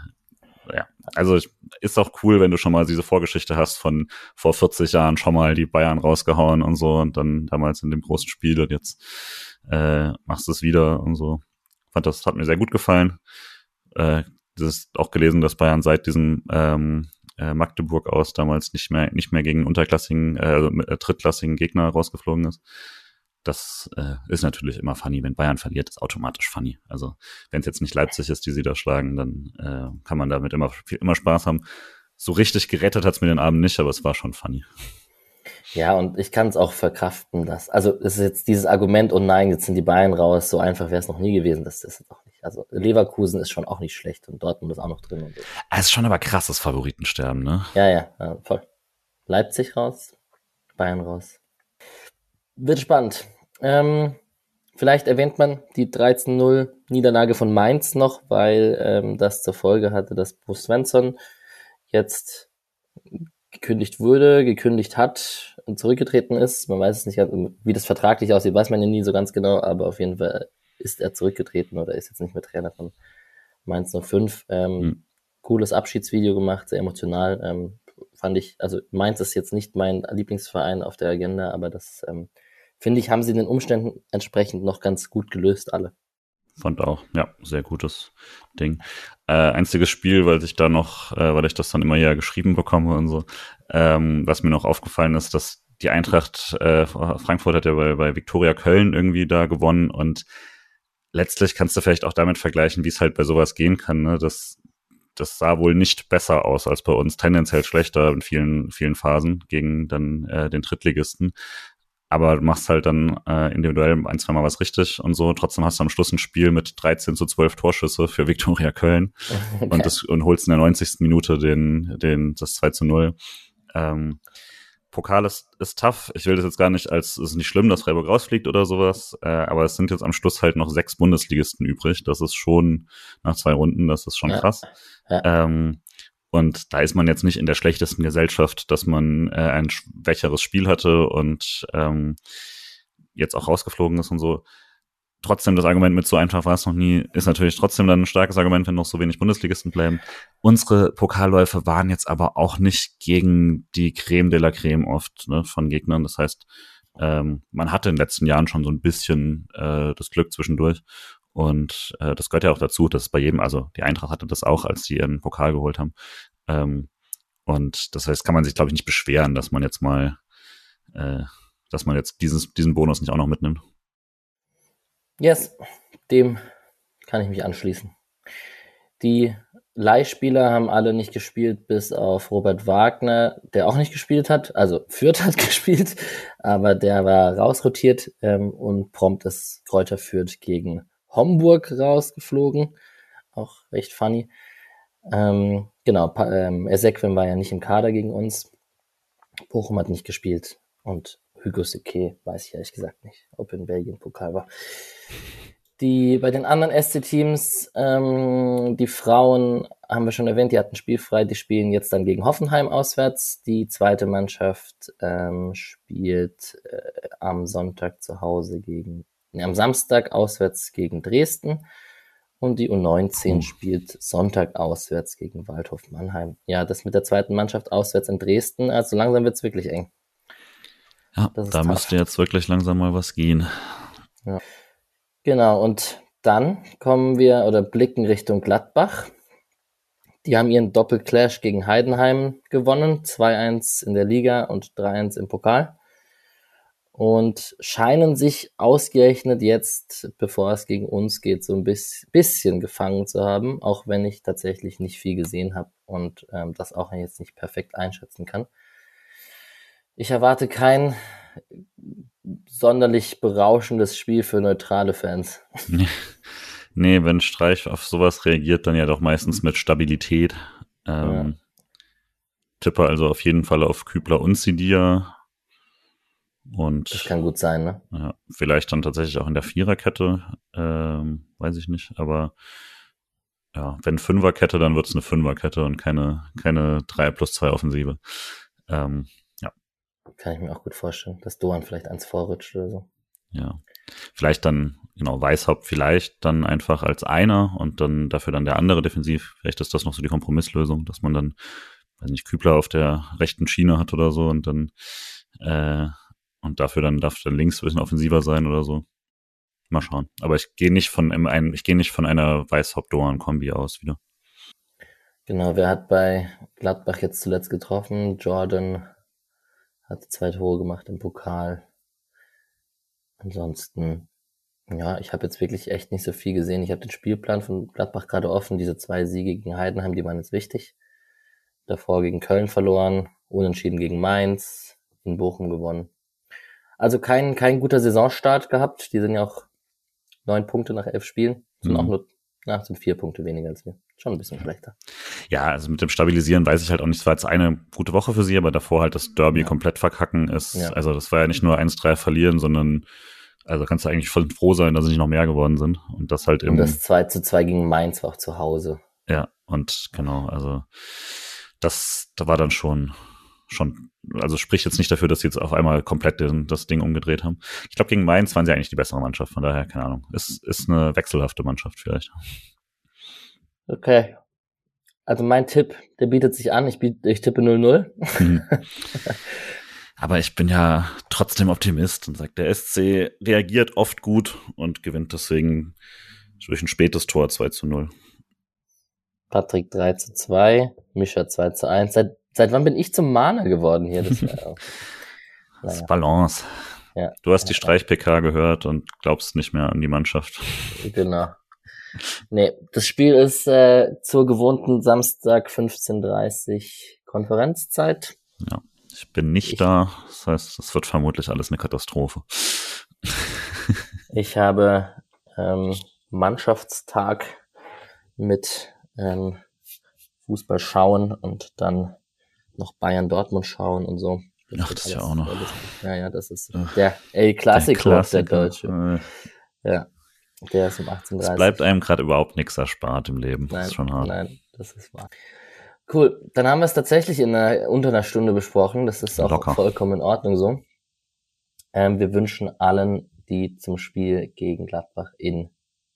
also ist auch cool, wenn du schon mal diese Vorgeschichte hast von vor 40 Jahren schon mal die Bayern rausgehauen und so und dann damals in dem großen Spiel und jetzt äh, machst du es wieder und so. Fand das hat mir sehr gut gefallen. Äh, das ist auch gelesen, dass Bayern seit diesem ähm, äh, Magdeburg aus damals nicht mehr nicht mehr gegen unterklassigen, äh, also äh, drittklassigen Gegner rausgeflogen ist. Das äh, ist natürlich immer funny. Wenn Bayern verliert, ist automatisch funny. Also wenn es jetzt nicht Leipzig ist, die sie da schlagen, dann äh, kann man damit immer, immer Spaß haben. So richtig gerettet hat's mir den Abend nicht, aber es war schon funny. Ja, und ich kann es auch verkraften, dass, also es ist jetzt dieses Argument, oh nein, jetzt sind die Bayern raus, so einfach wäre es noch nie gewesen, das ist auch nicht. Also Leverkusen ist schon auch nicht schlecht und Dortmund ist auch noch drin. Und so. Es ist schon aber krasses Favoritensterben, ne? Ja, ja, voll. Leipzig raus, Bayern raus. Wird spannend. Ähm, vielleicht erwähnt man die 13-0 Niederlage von Mainz noch, weil ähm, das zur Folge hatte, dass Bo Svensson jetzt gekündigt wurde, gekündigt hat und zurückgetreten ist. Man weiß es nicht, wie das vertraglich aussieht, weiß man ja nie so ganz genau, aber auf jeden Fall ist er zurückgetreten oder ist jetzt nicht mehr Trainer von Mainz 05. Ähm, mhm. Cooles Abschiedsvideo gemacht, sehr emotional. Ähm, fand ich, also Mainz ist jetzt nicht mein Lieblingsverein auf der Agenda, aber das ähm, finde ich, haben sie den Umständen entsprechend noch ganz gut gelöst, alle. Fand auch, ja, sehr gutes Ding. Äh, einziges Spiel, weil ich da noch, äh, weil ich das dann immer ja geschrieben bekomme und so, ähm, was mir noch aufgefallen ist, dass die Eintracht äh, Frankfurt hat ja bei, bei Viktoria Köln irgendwie da gewonnen und letztlich kannst du vielleicht auch damit vergleichen, wie es halt bei sowas gehen kann. Ne? Das, das sah wohl nicht besser aus als bei uns, tendenziell schlechter in vielen, vielen Phasen gegen dann äh, den Drittligisten aber du machst halt dann äh, individuell ein, zwei Mal was richtig und so. Trotzdem hast du am Schluss ein Spiel mit 13 zu 12 Torschüsse für Viktoria Köln okay. und, das, und holst in der 90. Minute den, den, das 2 zu 0. Ähm, Pokal ist, ist tough. Ich will das jetzt gar nicht als, es ist nicht schlimm, dass Freiburg rausfliegt oder sowas, äh, aber es sind jetzt am Schluss halt noch sechs Bundesligisten übrig. Das ist schon nach zwei Runden, das ist schon krass. Ja. Ja. Ähm, und da ist man jetzt nicht in der schlechtesten Gesellschaft, dass man äh, ein schwächeres Spiel hatte und ähm, jetzt auch rausgeflogen ist und so. Trotzdem, das Argument mit so einfach war es noch nie, ist natürlich trotzdem dann ein starkes Argument, wenn noch so wenig Bundesligisten bleiben. Unsere Pokalläufe waren jetzt aber auch nicht gegen die Creme de la Creme oft ne, von Gegnern. Das heißt, ähm, man hatte in den letzten Jahren schon so ein bisschen äh, das Glück zwischendurch. Und äh, das gehört ja auch dazu, dass bei jedem, also die Eintracht hatte das auch, als sie ihren Pokal geholt haben. Ähm, und das heißt, kann man sich, glaube ich, nicht beschweren, dass man jetzt mal, äh, dass man jetzt dieses, diesen Bonus nicht auch noch mitnimmt. Yes, dem kann ich mich anschließen. Die Leihspieler haben alle nicht gespielt, bis auf Robert Wagner, der auch nicht gespielt hat. Also Fürth hat gespielt, aber der war rausrotiert ähm, und prompt ist Kräuter Fürth gegen Homburg rausgeflogen. Auch recht funny. Ähm, genau, ähm, Ezequim war ja nicht im Kader gegen uns. Bochum hat nicht gespielt. Und Hugo Seke weiß ich ehrlich gesagt nicht, ob in Belgien Pokal war. Die bei den anderen SC-Teams, ähm, die Frauen haben wir schon erwähnt, die hatten spielfrei, die spielen jetzt dann gegen Hoffenheim auswärts. Die zweite Mannschaft ähm, spielt äh, am Sonntag zu Hause gegen am Samstag auswärts gegen Dresden und die U19 mhm. spielt Sonntag auswärts gegen Waldhof Mannheim. Ja, das mit der zweiten Mannschaft auswärts in Dresden, also langsam wird's wirklich eng. Ja, da tough. müsste jetzt wirklich langsam mal was gehen. Ja. Genau, und dann kommen wir oder blicken Richtung Gladbach. Die haben ihren Doppelclash gegen Heidenheim gewonnen, 2-1 in der Liga und 3-1 im Pokal und scheinen sich ausgerechnet jetzt, bevor es gegen uns geht, so ein bisschen gefangen zu haben, auch wenn ich tatsächlich nicht viel gesehen habe und ähm, das auch jetzt nicht perfekt einschätzen kann. Ich erwarte kein sonderlich berauschendes Spiel für neutrale Fans. Nee, wenn Streich auf sowas reagiert, dann ja doch meistens mit Stabilität. Ähm, ja. Tippe also auf jeden Fall auf Kübler und Sidia und das kann gut sein, ne? Ja, vielleicht dann tatsächlich auch in der Viererkette, ähm, weiß ich nicht, aber ja, wenn Fünferkette, dann wird es eine Fünferkette und keine, keine 3 plus 2 Offensive. Ähm, ja. Kann ich mir auch gut vorstellen, dass Doan vielleicht eins vorrutscht oder so. Ja. Vielleicht dann, genau, Weißhaupt vielleicht dann einfach als einer und dann dafür dann der andere defensiv. Vielleicht ist das noch so die Kompromisslösung, dass man dann, weiß nicht, Kübler auf der rechten Schiene hat oder so und dann äh, und dafür dann darf dann links ein bisschen offensiver sein oder so. Mal schauen. Aber ich gehe nicht von einem, ich gehe nicht von einer Weißhaupt-Doan-Kombi aus wieder. Genau, wer hat bei Gladbach jetzt zuletzt getroffen? Jordan hat zwei Tore gemacht im Pokal. ansonsten, ja, ich habe jetzt wirklich echt nicht so viel gesehen. Ich habe den Spielplan von Gladbach gerade offen. Diese zwei Siege gegen Heidenheim, die waren jetzt wichtig. Davor gegen Köln verloren, unentschieden gegen Mainz, in Bochum gewonnen. Also kein, kein guter Saisonstart gehabt. Die sind ja auch neun Punkte nach elf Spielen. Sind mhm. auch nur, na, sind vier Punkte weniger als wir. Schon ein bisschen schlechter. Ja, also mit dem Stabilisieren weiß ich halt auch nicht. Es war jetzt eine gute Woche für sie, aber davor halt das Derby ja. komplett verkacken ist. Ja. Also das war ja nicht nur 1-3 verlieren, sondern also kannst du eigentlich voll froh sein, dass sie nicht noch mehr geworden sind. Und das halt im. Und das 2 zu 2 gegen Mainz war auch zu Hause. Ja, und genau, also das, da war dann schon, schon, also spricht jetzt nicht dafür, dass sie jetzt auf einmal komplett den, das Ding umgedreht haben. Ich glaube, gegen Mainz waren sie eigentlich die bessere Mannschaft, von daher, keine Ahnung. Ist, ist eine wechselhafte Mannschaft vielleicht. Okay. Also mein Tipp, der bietet sich an. Ich, biet, ich tippe 0-0. Mhm. Aber ich bin ja trotzdem Optimist und sage, der SC reagiert oft gut und gewinnt deswegen durch ein spätes Tor 2 zu 0. Patrick 3 zu 2, Mischa 2 zu 1. Seit, seit wann bin ich zum Mahner geworden hier? Das, naja. das ist Balance. Ja. Du hast die Streich-PK gehört und glaubst nicht mehr an die Mannschaft. Genau. Nee, das Spiel ist äh, zur gewohnten Samstag 15.30 Konferenzzeit. Ja, ich bin nicht ich, da. Das heißt, es wird vermutlich alles eine Katastrophe. ich habe ähm, Mannschaftstag mit ähm, Fußball schauen und dann noch Bayern Dortmund schauen und so. Das Ach, das ist ja auch noch. Ja, ja, das ist der El Clasico, der, der Deutsche. Ja, der ist um 18.30 Es bleibt einem gerade überhaupt nichts erspart im Leben. Nein, das ist schon hart. Nein, das ist wahr. Cool, dann haben wir es tatsächlich in einer, unter einer Stunde besprochen. Das ist auch Locker. vollkommen in Ordnung so. Ähm, wir wünschen allen, die zum Spiel gegen Gladbach in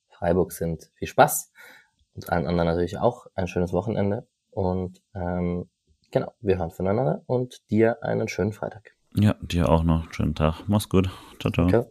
Freiburg sind, viel Spaß und allen anderen natürlich auch ein schönes Wochenende. Und ähm, genau, wir hören voneinander und dir einen schönen Freitag. Ja, dir auch noch einen schönen Tag. Mach's gut. Ciao, ciao. ciao.